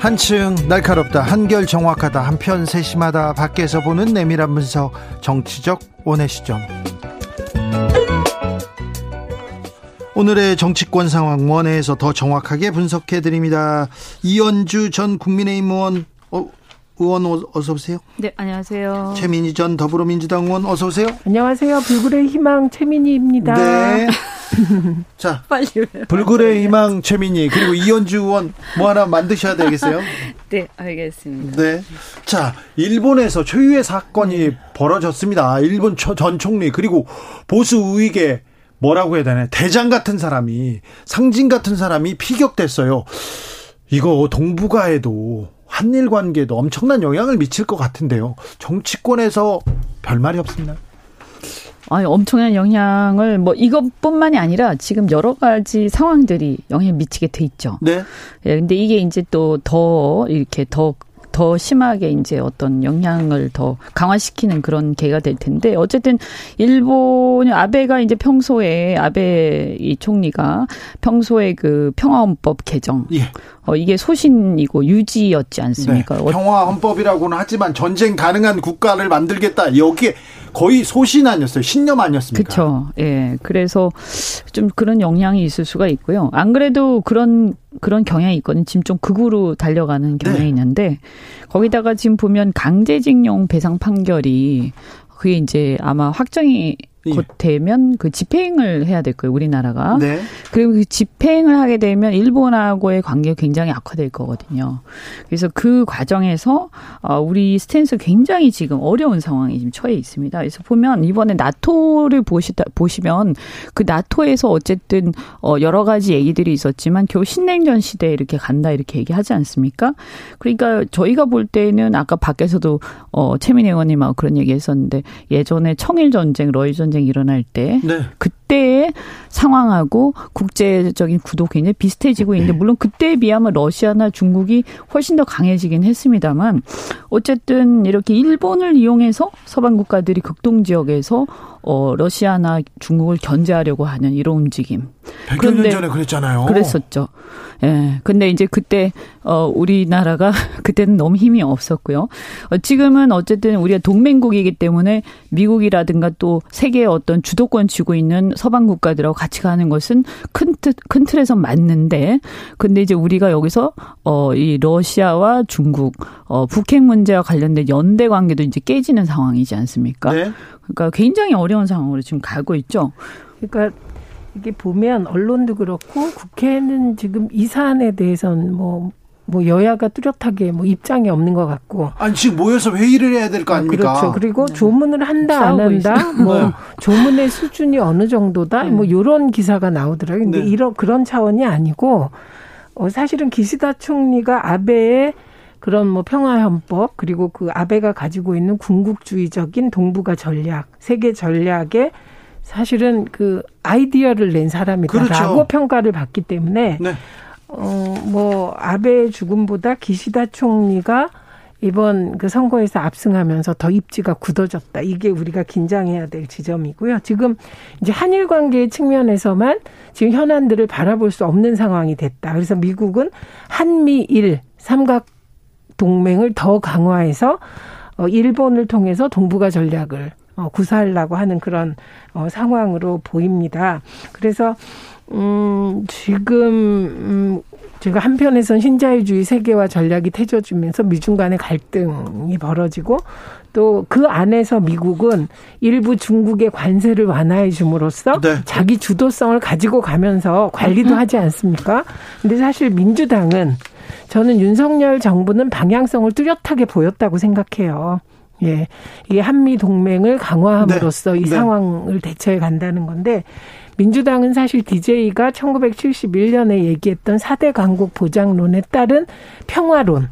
한층 날카롭다 한결 정확하다 한편 세심하다 밖에서 보는 내밀한 분석 정치적 원의 시점. 오늘의 정치권 상황 원회에서 더 정확하게 분석해 드립니다. 이현주 전 국민의힘 의원 어, 의원 어서 오세요. 네, 안녕하세요. 최민희 전 더불어민주당 의원 어서 오세요. 안녕하세요. 불굴의 희망 최민희입니다. 네. 자, 빨리 불굴의 희망 최민희 그리고 이현주 의원 뭐 하나 만드셔야 되겠어요? 네, 알겠습니다. 네. 자, 일본에서 초유의 사건이 벌어졌습니다. 일본 전 총리 그리고 보수 우익의 뭐라고 해야 되나 대장 같은 사람이 상징 같은 사람이 피격됐어요. 이거 동북아에도 한일 관계도 엄청난 영향을 미칠 것 같은데요. 정치권에서 별말이 없습니다. 아니, 엄청난 영향을 뭐 이것뿐만이 아니라 지금 여러 가지 상황들이 영향을 미치게 돼 있죠. 네. 예, 근데 이게 이제 또 더 이렇게 더 더더 심하게 이제 어떤 영향을 더 강화시키는 그런 계가 될 텐데 어쨌든 일본이 아베가 이제 평소에 아베 이 총리가 평소에 그 평화헌법 개정 예. 어, 이게 소신이고 유지였지 않습니까? 네. 평화헌법이라고는 하지만 전쟁 가능한 국가를 만들겠다. 여기에 거의 소신 아니었어요. 신념 아니었습니까? 그렇죠. 예. 그래서 좀 그런 영향이 있을 수가 있고요. 안 그래도 그런 그런 경향이 있거든요. 지금 좀 극으로 달려가는 경향이 네. 있는데 거기다가 지금 보면 강제징용 배상 판결이 그게 이제 아마 확정이 예. 곧 되면 그 집행을 해야 될 거예요, 우리나라가. 네. 그리고 그 집행을 하게 되면 일본하고의 관계가 굉장히 악화될 거거든요. 그래서 그 과정에서 어, 우리 스탠스 굉장히 지금 어려운 상황에 지금 처해 있습니다. 그래서 보면 이번에 나토를 보시다 보시면 그 나토에서 어쨌든 어 여러 가지 얘기들이 있었지만 겨우 신냉전 시대에 이렇게 간다 이렇게 얘기하지 않습니까? 그러니까 저희가 볼 때는 아까 밖에서도 어 최민희 의원님하고 그런 얘기했었는데 예전에 청일 전쟁, 러일 전쟁 전쟁이 일어날 때 네. 그 때의 상황하고 국제적인 구도 굉장히 비슷해지고 있는데 물론 그때에 비하면 러시아나 중국이 훨씬 더 강해지긴 했습니다만 어쨌든 이렇게 일본을 이용해서 서방 국가들이 극동 지역에서 어 러시아나 중국을 견제하려고 하는 이런 움직임. 100여 년 전에 그랬잖아요. 그랬었죠. 예. 근데 이제 그때 어 우리나라가 그때는 너무 힘이 없었고요. 어, 지금은 어쨌든 우리가 동맹국이기 때문에 미국이라든가 또 세계의 어떤 주도권 쥐고 있는 서방 국가들하고 같이 가는 것은 큰 틀, 큰 틀에서 맞는데 근데 이제 우리가 여기서 어 이 러시아와 중국 어 북핵 문제와 관련된 연대 관계도 이제 깨지는 상황이지 않습니까? 네. 그러니까 굉장히 어려운 상황으로 지금 가고 있죠. 그러니까 이게 보면 언론도 그렇고 국회는 지금 이 사안에 대해서는 뭐 뭐뭐 여야가 뚜렷하게 뭐 입장이 없는 것 같고. 아니 지금 모여서 회의를 해야 될 거 아닙니까? 그렇죠. 그리고 네. 조문을 한다 안 한다, 뭐 네. 조문의 수준이 어느 정도다, 네. 뭐 이런 기사가 나오더라고요. 근데 네. 이런 그런 차원이 아니고 어, 사실은 기시다 총리가 아베의 그런 뭐 평화헌법 그리고 그 아베가 가지고 있는 궁극주의적인 동북아 전략, 세계 전략에 사실은 그 아이디어를 낸 사람이다라고 그렇죠. 평가를 받기 때문에 네. 어뭐 아베의 죽음보다 기시다 총리가 이번 그 선거에서 압승하면서 더 입지가 굳어졌다. 이게 우리가 긴장해야 될 지점이고요. 지금 이제 한일 관계의 측면에서만 지금 현안들을 바라볼 수 없는 상황이 됐다. 그래서 미국은 한미일 삼각 동맹을 더 강화해서 어 일본을 통해서 동북아 전략을 어, 구사하려고 하는 그런 어, 상황으로 보입니다. 그래서 음, 지금 음, 제가 한편에선 신자유주의 세계화 전략이 태져지면서 미중 간의 갈등이 벌어지고 또 그 안에서 미국은 일부 중국의 관세를 완화해 줌으로써 네. 자기 주도성을 가지고 가면서 관리도 하지 않습니까? 근데 사실 민주당은 저는 윤석열 정부는 방향성을 뚜렷하게 보였다고 생각해요. 예. 이게 한미 동맹을 강화함으로써 네. 이 네. 상황을 대처해 간다는 건데 민주당은 사실 DJ가 1971년에 얘기했던 4대 강국 보장론에 따른 평화론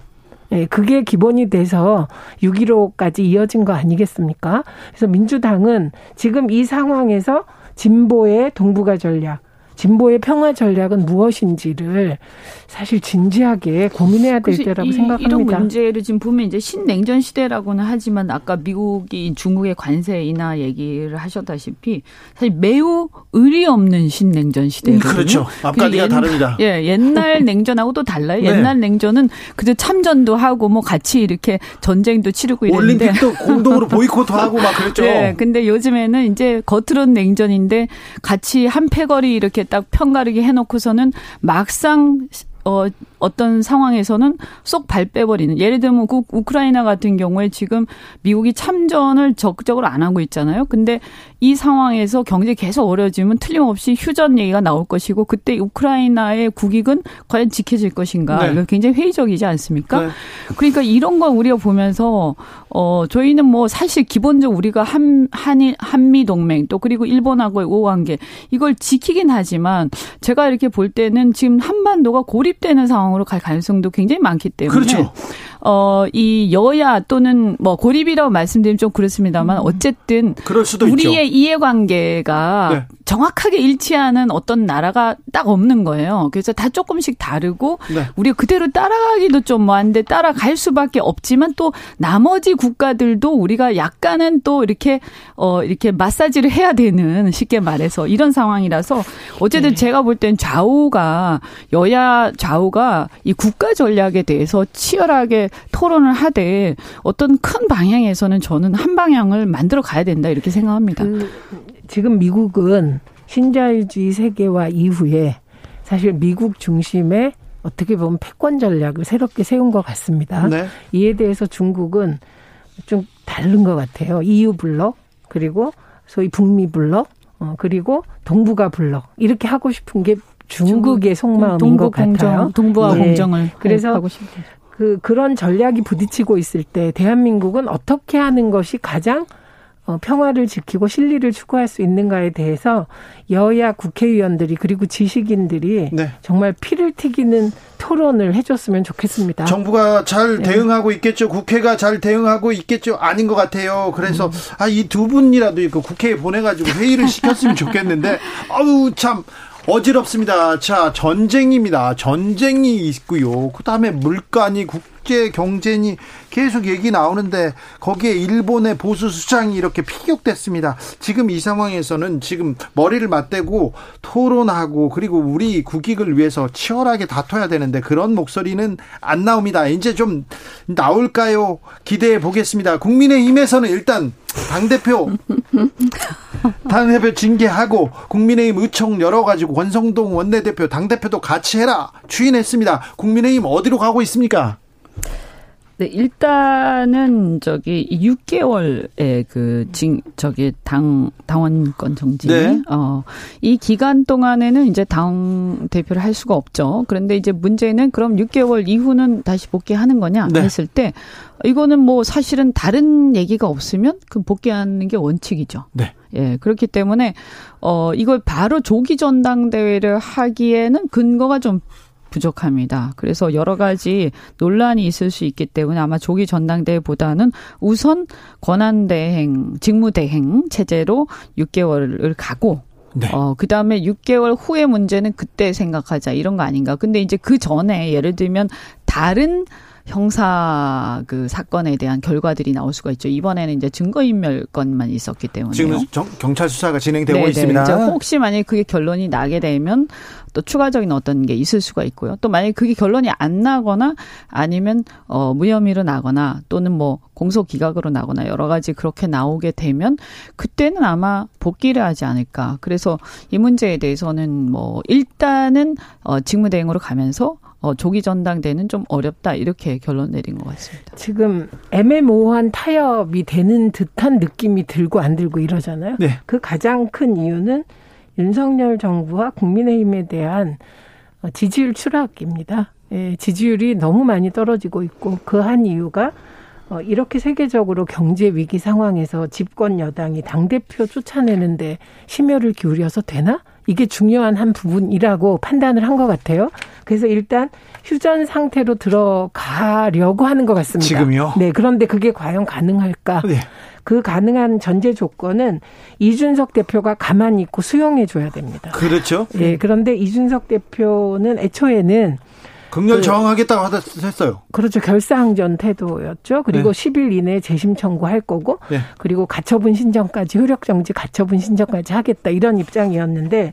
예, 그게 기본이 돼서 6.15까지 이어진 거 아니겠습니까? 그래서 민주당은 지금 이 상황에서 진보의 동북아 전략, 진보의 평화 전략은 무엇인지를 사실 진지하게 고민해야 될 때라고 이, 생각합니다. 이런 문제를 지금 보면 이제 신냉전 시대라고는 하지만 아까 미국이 중국의 관세 인하 얘기를 하셨다시피 사실 매우 의리 없는 신냉전 시대거든요. 그렇죠. 앞가디가 다릅니다. 예, 옛날 냉전하고 또 달라요. 네. 옛날 냉전은 그저 참전도 하고 뭐 같이 이렇게 전쟁도 치르고 이랬는데 올림픽도 공동으로 보이콧하고 막 그랬죠. 예, 근데 요즘에는 이제 겉으로는 냉전인데 같이 한 패거리 이렇게 딱 편가르기 해놓고서는 막상 어, 어떤 상황에서는 쏙 발 빼버리는. 예를 들면 그 우크라이나 같은 경우에 지금 미국이 참전을 적극적으로 안 하고 있잖아요. 근데 이 상황에서 경제 계속 어려워지면 틀림없이 휴전 얘기가 나올 것이고 그때 우크라이나의 국익은 과연 지켜질 것인가. 네. 굉장히 회의적이지 않습니까? 네. 그러니까 이런 걸 우리가 보면서 어 저희는 뭐 사실 기본적으로 우리가 한 한일 한미 동맹 또 그리고 일본하고의 오관계 이걸 지키긴 하지만 제가 이렇게 볼 때는 지금 한반도가 고립되는 상황 으로 갈 가능성도 굉장히 많기 때문에 그렇죠. 어, 이 여야 또는 뭐 고립이라고 말씀드리면 좀 그렇습니다만 음. 어쨌든 우리의 있죠. 이해관계가 네. 정확하게 일치하는 어떤 나라가 딱 없는 거예요. 그래서 다 조금씩 다르고 네. 우리가 그대로 따라가기도 좀 뭐한데 따라갈 수밖에 없지만 또 나머지 국가들도 우리가 약간은 또 이렇게 어 이렇게 마사지를 해야 되는 쉽게 말해서 이런 상황이라서 어쨌든 네. 제가 볼 땐 좌우가 여야 좌우가 이 국가 전략에 대해서 치열하게 토론을 하되 어떤 큰 방향에서는 저는 한 방향을 만들어 가야 된다 이렇게 생각합니다. 그 지금 미국은 신자유주의 세계화 이후에 사실 미국 중심의 어떻게 보면 패권 전략을 새롭게 세운 것 같습니다. 네. 이에 대해서 중국은 좀 다른 것 같아요. EU 블록 그리고 소위 북미 블록 어, 그리고 동북아 블록 이렇게 하고 싶은 게 중국의 속마음인 동북 것 공정, 같아요. 동북아 네. 공정을 그래서 하고 싶다. 그 그런 전략이 부딪히고 있을 때 대한민국은 어떻게 하는 것이 가장 어, 평화를 지키고 실리를 추구할 수 있는가에 대해서 여야 국회의원들이 그리고 지식인들이 네. 정말 피를 튀기는 토론을 해줬으면 좋겠습니다. 정부가 잘 네. 대응하고 있겠죠. 국회가 잘 대응하고 있겠죠. 아닌 것 같아요. 그래서 음. 아이 두 분이라도 그 국회에 보내가지고 회의를 시켰으면 좋겠는데 아우 참. 어지럽습니다. 자, 전쟁입니다. 전쟁이 있고요. 그 다음에 물가니 국 제 경제니 계속 얘기 나오는데 거기에 일본의 보수 수장이 이렇게 피격됐습니다. 지금 이 상황에서는 지금 머리를 맞대고 토론하고 그리고 우리 국익을 위해서 치열하게 다퉈야 되는데 그런 목소리는 안 나옵니다. 이제 좀 나올까요? 기대해 보겠습니다. 국민의힘에서는 일단 당대표 당대표 징계하고 국민의힘 의총 열어가지고 권성동 원내대표 당대표도 같이 해라 추인했습니다. 국민의힘 어디로 가고 있습니까? 네, 일단은 저기 6개월의 그 징 저기 당 당원권 정지 네. 어 이 기간 동안에는 이제 당 대표를 할 수가 없죠. 그런데 이제 문제는 그럼 6개월 이후는 다시 복귀하는 거냐 네. 했을 때 이거는 뭐 사실은 다른 얘기가 없으면 그 복귀하는 게 원칙이죠. 네. 예, 그렇기 때문에 어 이걸 바로 조기 전당대회를 하기에는 근거가 좀 부족합니다. 그래서 여러 가지 논란이 있을 수 있기 때문에 아마 조기 전당대회보다는 우선 권한대행, 직무대행 체제로 6개월을 가고 네. 어, 그 다음에 6개월 후의 문제는 그때 생각하자 이런 거 아닌가. 근데 이제 그 전에 예를 들면 다른 형사 그 사건에 대한 결과들이 나올 수가 있죠. 이번에는 이제 증거인멸 건만 있었기 때문에 지금 정, 경찰 수사가 진행되고 네네. 있습니다. 혹시 만약 에 그게 결론이 나게 되면 또 추가적인 어떤 게 있을 수가 있고요. 또 만약에 그게 결론이 안 나거나 아니면 어 무혐의로 나거나 또는 뭐 공소 기각으로 나거나 여러 가지 그렇게 나오게 되면 그때는 아마 복귀를 하지 않을까. 그래서 이 문제에 대해서는 뭐 일단은 어 직무대행으로 가면서 어, 조기 전당대는 좀 어렵다 이렇게 결론 내린 것 같습니다. 지금 애매모호한 타협이 되는 듯한 느낌이 들고 안 들고 이러잖아요. 네. 그 가장 큰 이유는 윤석열 정부와 국민의힘에 대한 어, 지지율 추락입니다. 예, 지지율이 너무 많이 떨어지고 있고 그 한 이유가 어, 이렇게 세계적으로 경제 위기 상황에서 집권 여당이 당대표 쫓아내는데 심혈을 기울여서 되나? 이게 중요한 한 부분이라고 판단을 한 것 같아요. 그래서 일단 휴전 상태로 들어가려고 하는 것 같습니다. 지금요? 네. 그런데 그게 과연 가능할까? 네. 그 가능한 전제 조건은 이준석 대표가 가만히 있고 수용해 줘야 됩니다. 그렇죠. 예. 그런데 이준석 대표는 애초에는 극렬 그 저항하겠다고 했어요. 그렇죠. 결사항전 태도였죠. 그리고 네. 10일 이내에 재심 청구할 거고, 네. 그리고 가처분 신청까지 효력 정지 가처분 신청까지 하겠다 이런 입장이었는데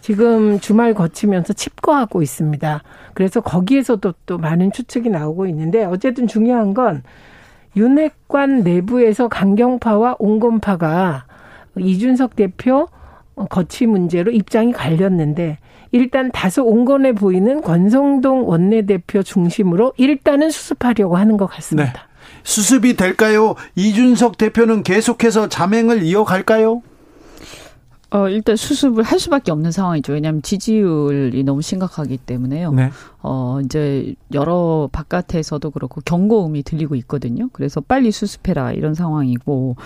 지금 주말 거치면서 칩거하고 있습니다. 그래서 거기에서도 또 많은 추측이 나오고 있는데 어쨌든 중요한 건 윤핵관 내부에서 강경파와 온건파가 이준석 대표 거취 문제로 입장이 갈렸는데 일단 다소 온건해 보이는 권성동 원내대표 중심으로 일단은 수습하려고 하는 것 같습니다. 네. 수습이 될까요? 이준석 대표는 계속해서 자맹을 이어갈까요? 어, 일단 수습을 할 수밖에 없는 상황이죠. 왜냐하면 지지율이 너무 심각하기 때문에요. 네. 어, 이제 여러 바깥에서도 그렇고 경고음이 들리고 있거든요. 그래서 빨리 수습해라 이런 상황이고,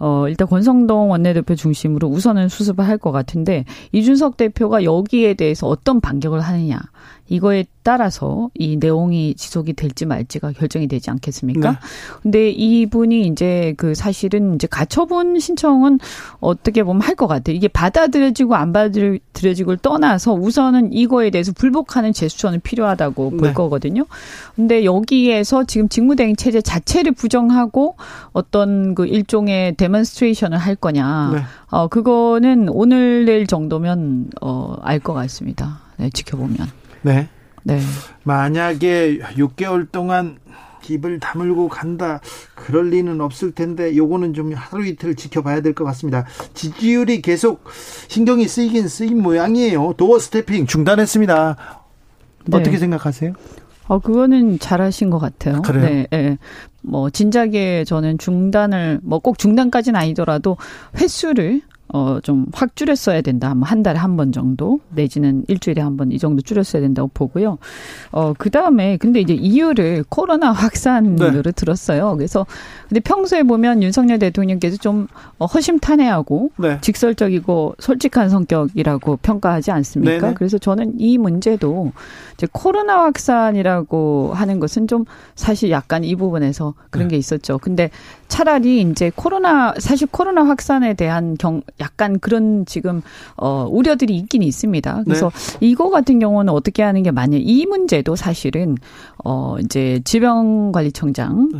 어, 일단 권성동 원내대표 중심으로 우선은 수습을 할 것 같은데, 이준석 대표가 여기에 대해서 어떤 반격을 하느냐. 이거에 따라서 이 내용이 지속이 될지 말지가 결정이 되지 않겠습니까? 네. 근데 이분이 이제 그 사실은 이제 가처분 신청은 어떻게 보면 할 것 같아요. 이게 받아들여지고 안 받아들여지고를 떠나서 우선은 이거에 대해서 불복하는 제스처는 필요 하다고 네. 볼 거거든요. 근데 여기에서 지금 직무대행 체제 자체를 부정하고 어떤 그 일종의 데몬스트레이션을 할 거냐. 네. 어, 그거는 오늘 내일 정도면 어, 알 것 같습니다. 네, 지켜보면. 네. 네. 만약에 6개월 동안 입을 다물고 간다. 그럴 리는 없을 텐데 요거는 좀 하루 이틀 지켜봐야 될 것 같습니다. 지지율이 계속 신경이 쓰이긴 쓰인 모양이에요. 도어 스태핑 중단했습니다. 네. 어떻게 생각하세요? 어, 그거는 잘하신 것 같아요. 그래요? 네, 네. 뭐, 진작에 저는 중단을, 뭐 꼭 중단까지는 아니더라도 횟수를 어, 좀 확 줄였어야 된다. 한 달에 한 번 정도, 내지는 일주일에 한 번 이 정도 줄였어야 된다고 보고요. 어, 그 다음에, 근데 이제 이유를 코로나 확산으로 네. 들었어요. 그래서, 근데 평소에 보면 윤석열 대통령께서 좀 어, 허심탄회하고 네. 직설적이고 솔직한 성격이라고 평가하지 않습니까? 네네. 그래서 저는 이 문제도 이제 코로나 확산이라고 하는 것은 좀 사실 약간 이 부분에서 그런 네. 게 있었죠. 근데 차라리 이제 코로나 사실 코로나 확산에 대한 경 약간 그런 지금 어 우려들이 있긴 있습니다. 그래서 네. 이거 같은 경우는 어떻게 하는 게 맞냐? 이 문제도 사실은 어 이제 질병관리청장과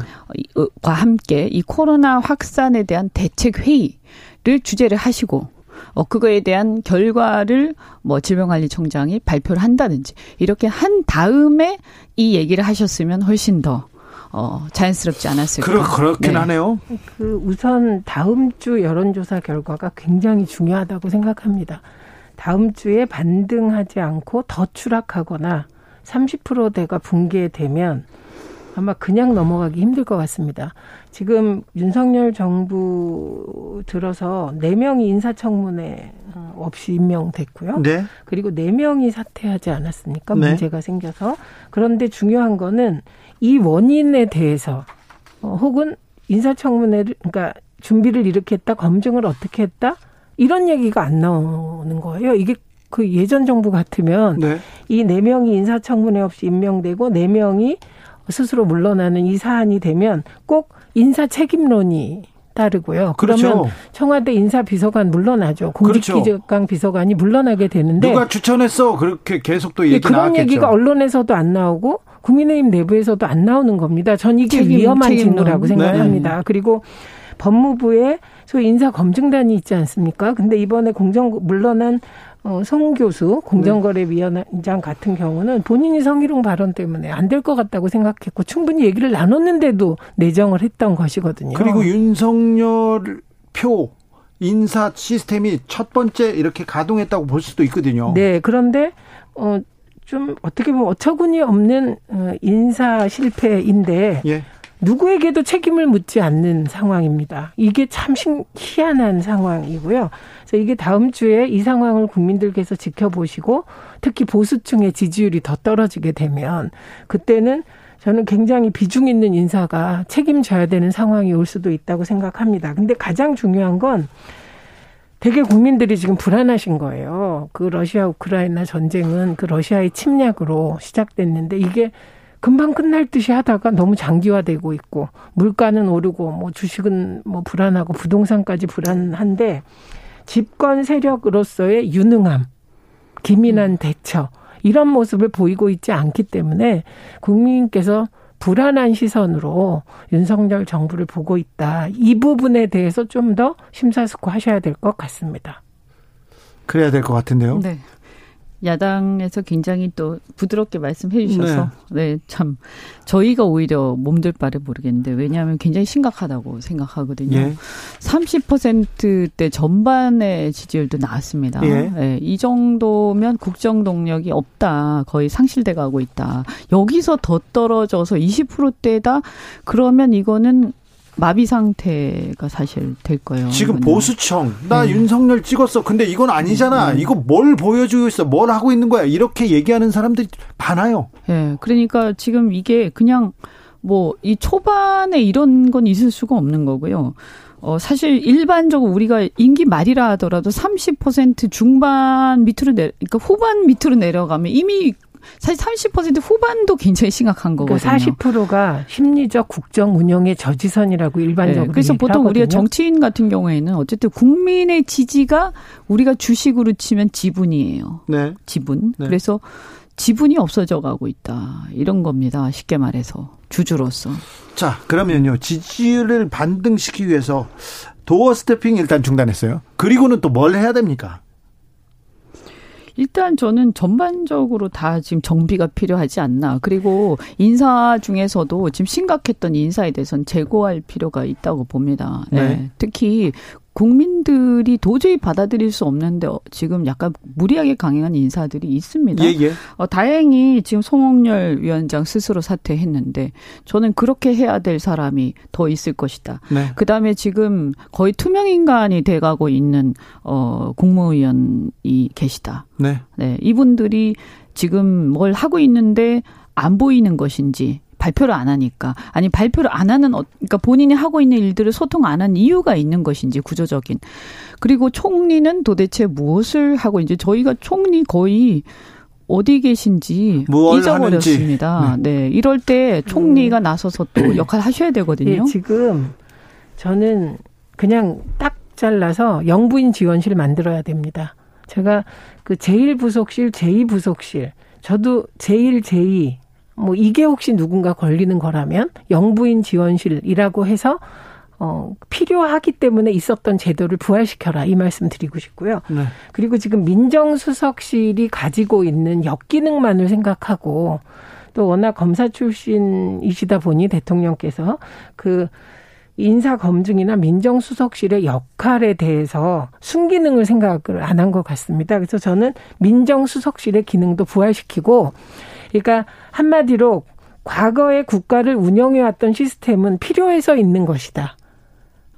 함께 이 코로나 확산에 대한 대책 회의를 주제를 하시고 어 그거에 대한 결과를 뭐 질병관리청장이 발표를 한다든지 이렇게 한 다음에 이 얘기를 하셨으면 훨씬 더 어, 자연스럽지 않았을까. 그렇, 그렇긴 네. 하네요. 그 우선 다음 주 여론조사 결과가 굉장히 중요하다고 생각합니다. 다음 주에 반등하지 않고 더 추락하거나 30%대가 붕괴되면 아마 그냥 넘어가기 힘들 것 같습니다. 지금 윤석열 정부 들어서 4명이 인사청문회 어, 없이 임명됐고요. 네. 그리고 4명이 사퇴하지 않았습니까? 네. 문제가 생겨서. 그런데 중요한 거는 이 원인에 대해서 어, 혹은 인사청문회를 그러니까 준비를 이렇게 했다 검증을 어떻게 했다 이런 얘기가 안 나오는 거예요. 이게 그 예전 정부 같으면 네. 이네 명이 인사청문회 없이 임명되고 네 명이 스스로 물러나는 이 사안이 되면 꼭 인사 책임론이 따르고요. 그렇죠. 그러면 청와대 인사비서관 물러나죠. 공직기강 그렇죠. 비서관이 물러나게 되는데 누가 추천했어? 그렇게 계속 또 얘기 그런 나왔겠죠. 얘기가 언론에서도 안 나오고 국민의힘 내부에서도 안 나오는 겁니다. 전 이게 책임, 위험한 책임론. 직무라고 생각합니다. 네. 그리고 법무부에 소위 인사검증단이 있지 않습니까? 근데 이번에 공정 물러난 어, 송 교수 공정거래위원장 같은 경우는 본인이 성희롱 발언 때문에 안 될 것 같다고 생각했고 충분히 얘기를 나눴는데도 내정을 했던 것이거든요. 그리고 윤석열 표 인사 시스템이 첫 번째 이렇게 가동했다고 볼 수도 있거든요. 네, 그런데 어. 좀 어떻게 보면 어처구니 없는 어, 인사 실패인데 예. 누구에게도 책임을 묻지 않는 상황입니다. 이게 참 희한한 상황이고요. 그래서 이게 다음 주에 이 상황을 국민들께서 지켜보시고 특히 보수층의 지지율이 더 떨어지게 되면 그때는 저는 굉장히 비중 있는 인사가 책임져야 되는 상황이 올 수도 있다고 생각합니다. 근데 가장 중요한 건 되게 국민들이 지금 불안하신 거예요. 그 러시아 우크라이나 전쟁은 그 러시아의 침략으로 시작됐는데 이게 금방 끝날 듯이 하다가 너무 장기화되고 있고 물가는 오르고 뭐 주식은 뭐 불안하고 부동산까지 불안한데 집권 세력으로서의 유능함, 기민한 대처 이런 모습을 보이고 있지 않기 때문에 국민께서 불안한 시선으로 윤석열 정부를 보고 있다. 이 부분에 대해서 좀 더 심사숙고하셔야 될 것 같습니다. 그래야 될 것 같은데요. 네. 야당에서 굉장히 또 부드럽게 말씀해 주셔서 네. 네. 참 저희가 오히려 몸둘 바를 모르겠는데 왜냐하면 굉장히 심각하다고 생각하거든요. 예. 30%대 전반의 지지율도 나왔습니다. 예. 네, 이 정도면 국정 동력이 없다. 거의 상실돼 가고 있다. 여기서 더 떨어져서 20%대다 그러면 이거는 마비 상태가 사실 될 거예요. 지금 이거는. 보수청 나 네. 윤석열 찍었어. 근데 이건 아니잖아. 네. 이거 뭘 보여주고 있어? 뭘 하고 있는 거야? 이렇게 얘기하는 사람들이 많아요. 예. 네. 그러니까 지금 이게 그냥 뭐 이 초반에 이런 건 있을 수가 없는 거고요. 어, 사실 일반적으로 우리가 임기 말이라 하더라도 30% 중반 밑으로 내, 그러니까 후반 밑으로 내려가면 이미 사실 30% 후반도 굉장히 심각한 그러니까 거거든요. 그러니까 40%가 심리적 국정 운영의 저지선이라고 일반적으로 네, 그래서 보통 하거든요. 우리가 정치인 같은 경우에는 어쨌든 국민의 지지가 우리가 주식으로 치면 지분이에요. 네. 지분. 네. 그래서 지분이 없어져 가고 있다. 이런 겁니다. 쉽게 말해서 주주로서. 자, 그러면요. 지지를 반등시키기 위해서 도어 스태핑 일단 중단했어요. 그리고는 또 뭘 해야 됩니까? 일단 저는 전반적으로 다 지금 정비가 필요하지 않나. 그리고 인사 중에서도 지금 심각했던 인사에 대해서는 제고할 필요가 있다고 봅니다. 네. 네. 특히 국민들이 도저히 받아들일 수 없는데 어, 지금 약간 무리하게 강행한 인사들이 있습니다. 예, 예. 어, 다행히 지금 송홍열 위원장 스스로 사퇴했는데 저는 그렇게 해야 될 사람이 더 있을 것이다. 네. 그다음에 지금 거의 투명 인간이 돼가고 있는 어 국무위원이 계시다. 네. 네. 이분들이 지금 뭘 하고 있는데 안 보이는 것인지 발표를 안 하니까 아니 발표를 안 하는 어, 그러니까 본인이 하고 있는 일들을 소통 안 한 이유가 있는 것인지 구조적인 그리고 총리는 도대체 무엇을 하고 이제 저희가 총리 거의 어디 계신지 잊어버렸습니다. 네. 네. 이럴 때 총리가 음. 나서서 또 역할 하셔야 되거든요. 네, 지금 저는 그냥 딱 잘라서 영부인 지원실 만들어야 됩니다. 제가 그 제1부속실, 제2부속실, 저도 제1, 제2, 뭐 이게 혹시 누군가 걸리는 거라면 영부인 지원실이라고 해서 어, 필요하기 때문에 있었던 제도를 부활시켜라. 이 말씀 드리고 싶고요. 네. 그리고 지금 민정수석실이 가지고 있는 역기능만을 생각하고 또 워낙 검사 출신이시다 보니 대통령께서 그 인사 검증이나 민정수석실의 역할에 대해서 순기능을 생각을 안 한 것 같습니다. 그래서 저는 민정수석실의 기능도 부활시키고 그러니까 한마디로 과거의 국가를 운영해왔던 시스템은 필요해서 있는 것이다.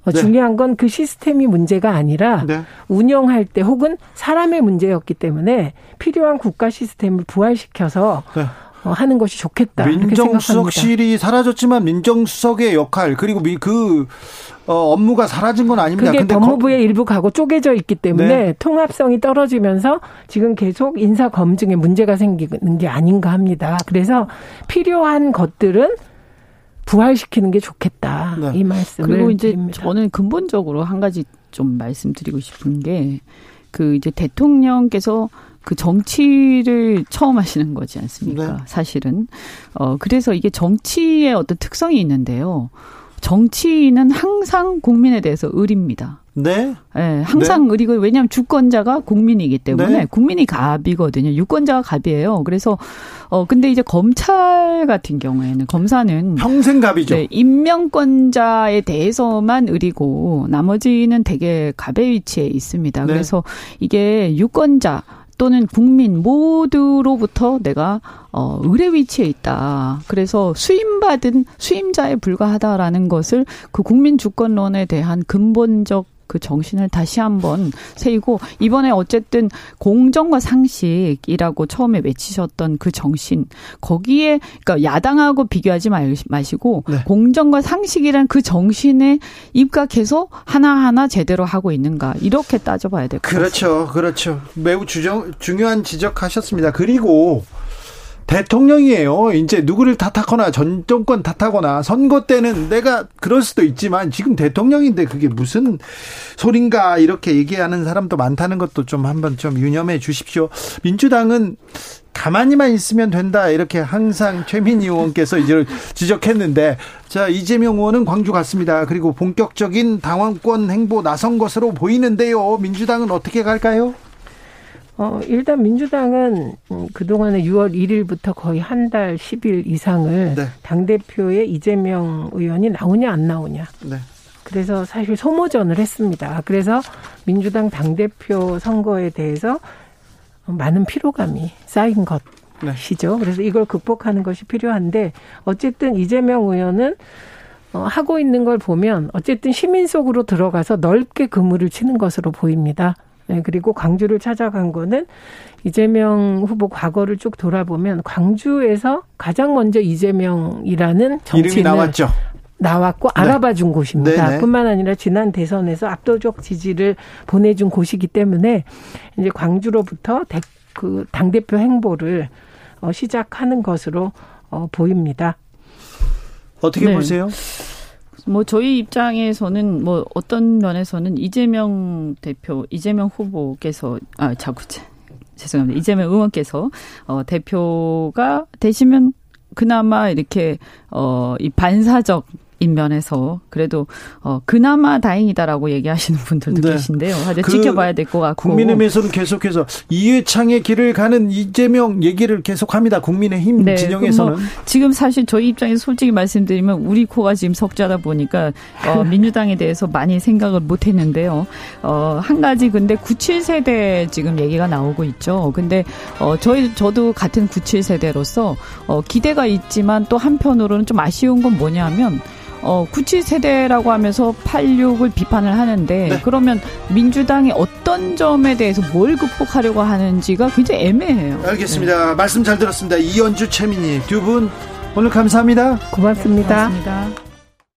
어, 네. 중요한 건 그 시스템이 문제가 아니라 네. 운영할 때 혹은 사람의 문제였기 때문에 필요한 국가 시스템을 부활시켜서 네. 어, 하는 것이 좋겠다. 민정수석실이 사라졌지만 민정수석의 역할 그리고 그 어, 업무가 사라진 건 아닙니다. 그게 법무부의 거... 일부 가고 쪼개져 있기 때문에 네. 통합성이 떨어지면서 지금 계속 인사 검증에 문제가 생기는 게 아닌가 합니다. 그래서 필요한 것들은 부활시키는 게 좋겠다. 네. 이 말씀을 그리고 이제 드립니다. 저는 근본적으로 한 가지 좀 말씀드리고 싶은 게 그 이제 대통령께서 그 정치를 처음 하시는 거지 않습니까? 네. 사실은. 어, 그래서 이게 정치의 어떤 특성이 있는데요. 정치인은 항상 국민에 대해서 의립니다. 네. 네 항상 네. 의리고 왜냐하면 주권자가 국민이기 때문에 네. 국민이 갑이거든요. 유권자가 갑이에요. 그래서 어 근데 이제 검찰 같은 경우에는 검사는 평생 갑이죠. 네, 임명권자에 대해서만 의리고 나머지는 되게 갑의 위치에 있습니다. 네. 그래서 이게 유권자 또는 국민 모두로부터 내가 어 의뢰 위치에 있다. 그래서 수임받은 수임자에 불과하다라는 것을 그 국민 주권론에 대한 근본적 그 정신을 다시 한번 세이고 이번에 어쨌든 공정과 상식이라고 처음에 외치셨던 그 정신 거기에 그러니까 야당하고 비교하지 마시고 네. 공정과 상식이란 그 정신에 입각해서 하나하나 제대로 하고 있는가 이렇게 따져봐야 될 것 같습니다. 그렇죠. 그렇죠. 매우 주정, 중요한 지적하셨습니다. 그리고 대통령이에요. 이제 누구를 탓하거나 전 정권 탓하거나 선거 때는 내가 그럴 수도 있지만 지금 대통령인데 그게 무슨 소린가 이렇게 얘기하는 사람도 많다는 것도 좀 한번 좀 유념해 주십시오. 민주당은 가만히만 있으면 된다 이렇게 항상 최민희 의원께서 이제 지적했는데 자 이재명 의원은 광주 갔습니다. 그리고 본격적인 당원권 행보 나선 것으로 보이는데요. 민주당은 어떻게 갈까요? 어, 일단 민주당은 그동안에 6월 1일부터 거의 한 달 10일 이상을 네. 당대표의 이재명 의원이 나오냐 안 나오냐. 네. 그래서 사실 소모전을 했습니다. 그래서 민주당 당대표 선거에 대해서 많은 피로감이 쌓인 것이죠. 네. 그래서 이걸 극복하는 것이 필요한데 어쨌든 이재명 의원은 어, 하고 있는 걸 보면 어쨌든 시민 속으로 들어가서 넓게 그물을 치는 것으로 보입니다. 네, 그리고 광주를 찾아간 거는 이재명 후보 과거를 쭉 돌아보면 광주에서 가장 먼저 이재명이라는 정치인을 나왔죠. 나왔고 네. 알아봐 준 곳입니다. 네네. 뿐만 아니라 지난 대선에서 압도적 지지를 보내준 곳이기 때문에 이제 광주로부터 그 당대표 행보를 어, 시작하는 것으로 어, 보입니다. 어떻게 네. 보세요? 뭐 저희 입장에서는 뭐 어떤 면에서는 이재명 대표, 이재명 후보께서 아 자꾸 죄송합니다. 이재명 의원께서 어 대표가 되시면 그나마 이렇게 어이 반사적 인 면에서 그래도 어 그나마 다행이다라고 얘기하시는 분들도 네. 계신데요. 아주 그 지켜봐야 될 것 같고 국민의힘에서는 계속해서 이회창의 길을 가는 이재명 얘기를 계속합니다. 국민의힘 네. 진영에서는 뭐 지금 사실 저희 입장에서 솔직히 말씀드리면 우리 코가 지금 석자다 보니까 어 민주당에 대해서 많이 생각을 못 했는데요. 어한 가지 근데 97세대 지금 얘기가 나오고 있죠. 근데 어 저희 저도 같은 97세대로서 어 기대가 있지만 또 한편으로는 좀 아쉬운 건 뭐냐면 어, 97세대라고 하면서 86을 비판을 하는데 네. 그러면 민주당이 어떤 점에 대해서 뭘 극복하려고 하는지가 굉장히 애매해요. 알겠습니다. 네. 말씀 잘 들었습니다. 이연주 최민희 두 분 오늘 감사합니다. 고맙습니다. 고맙습니다.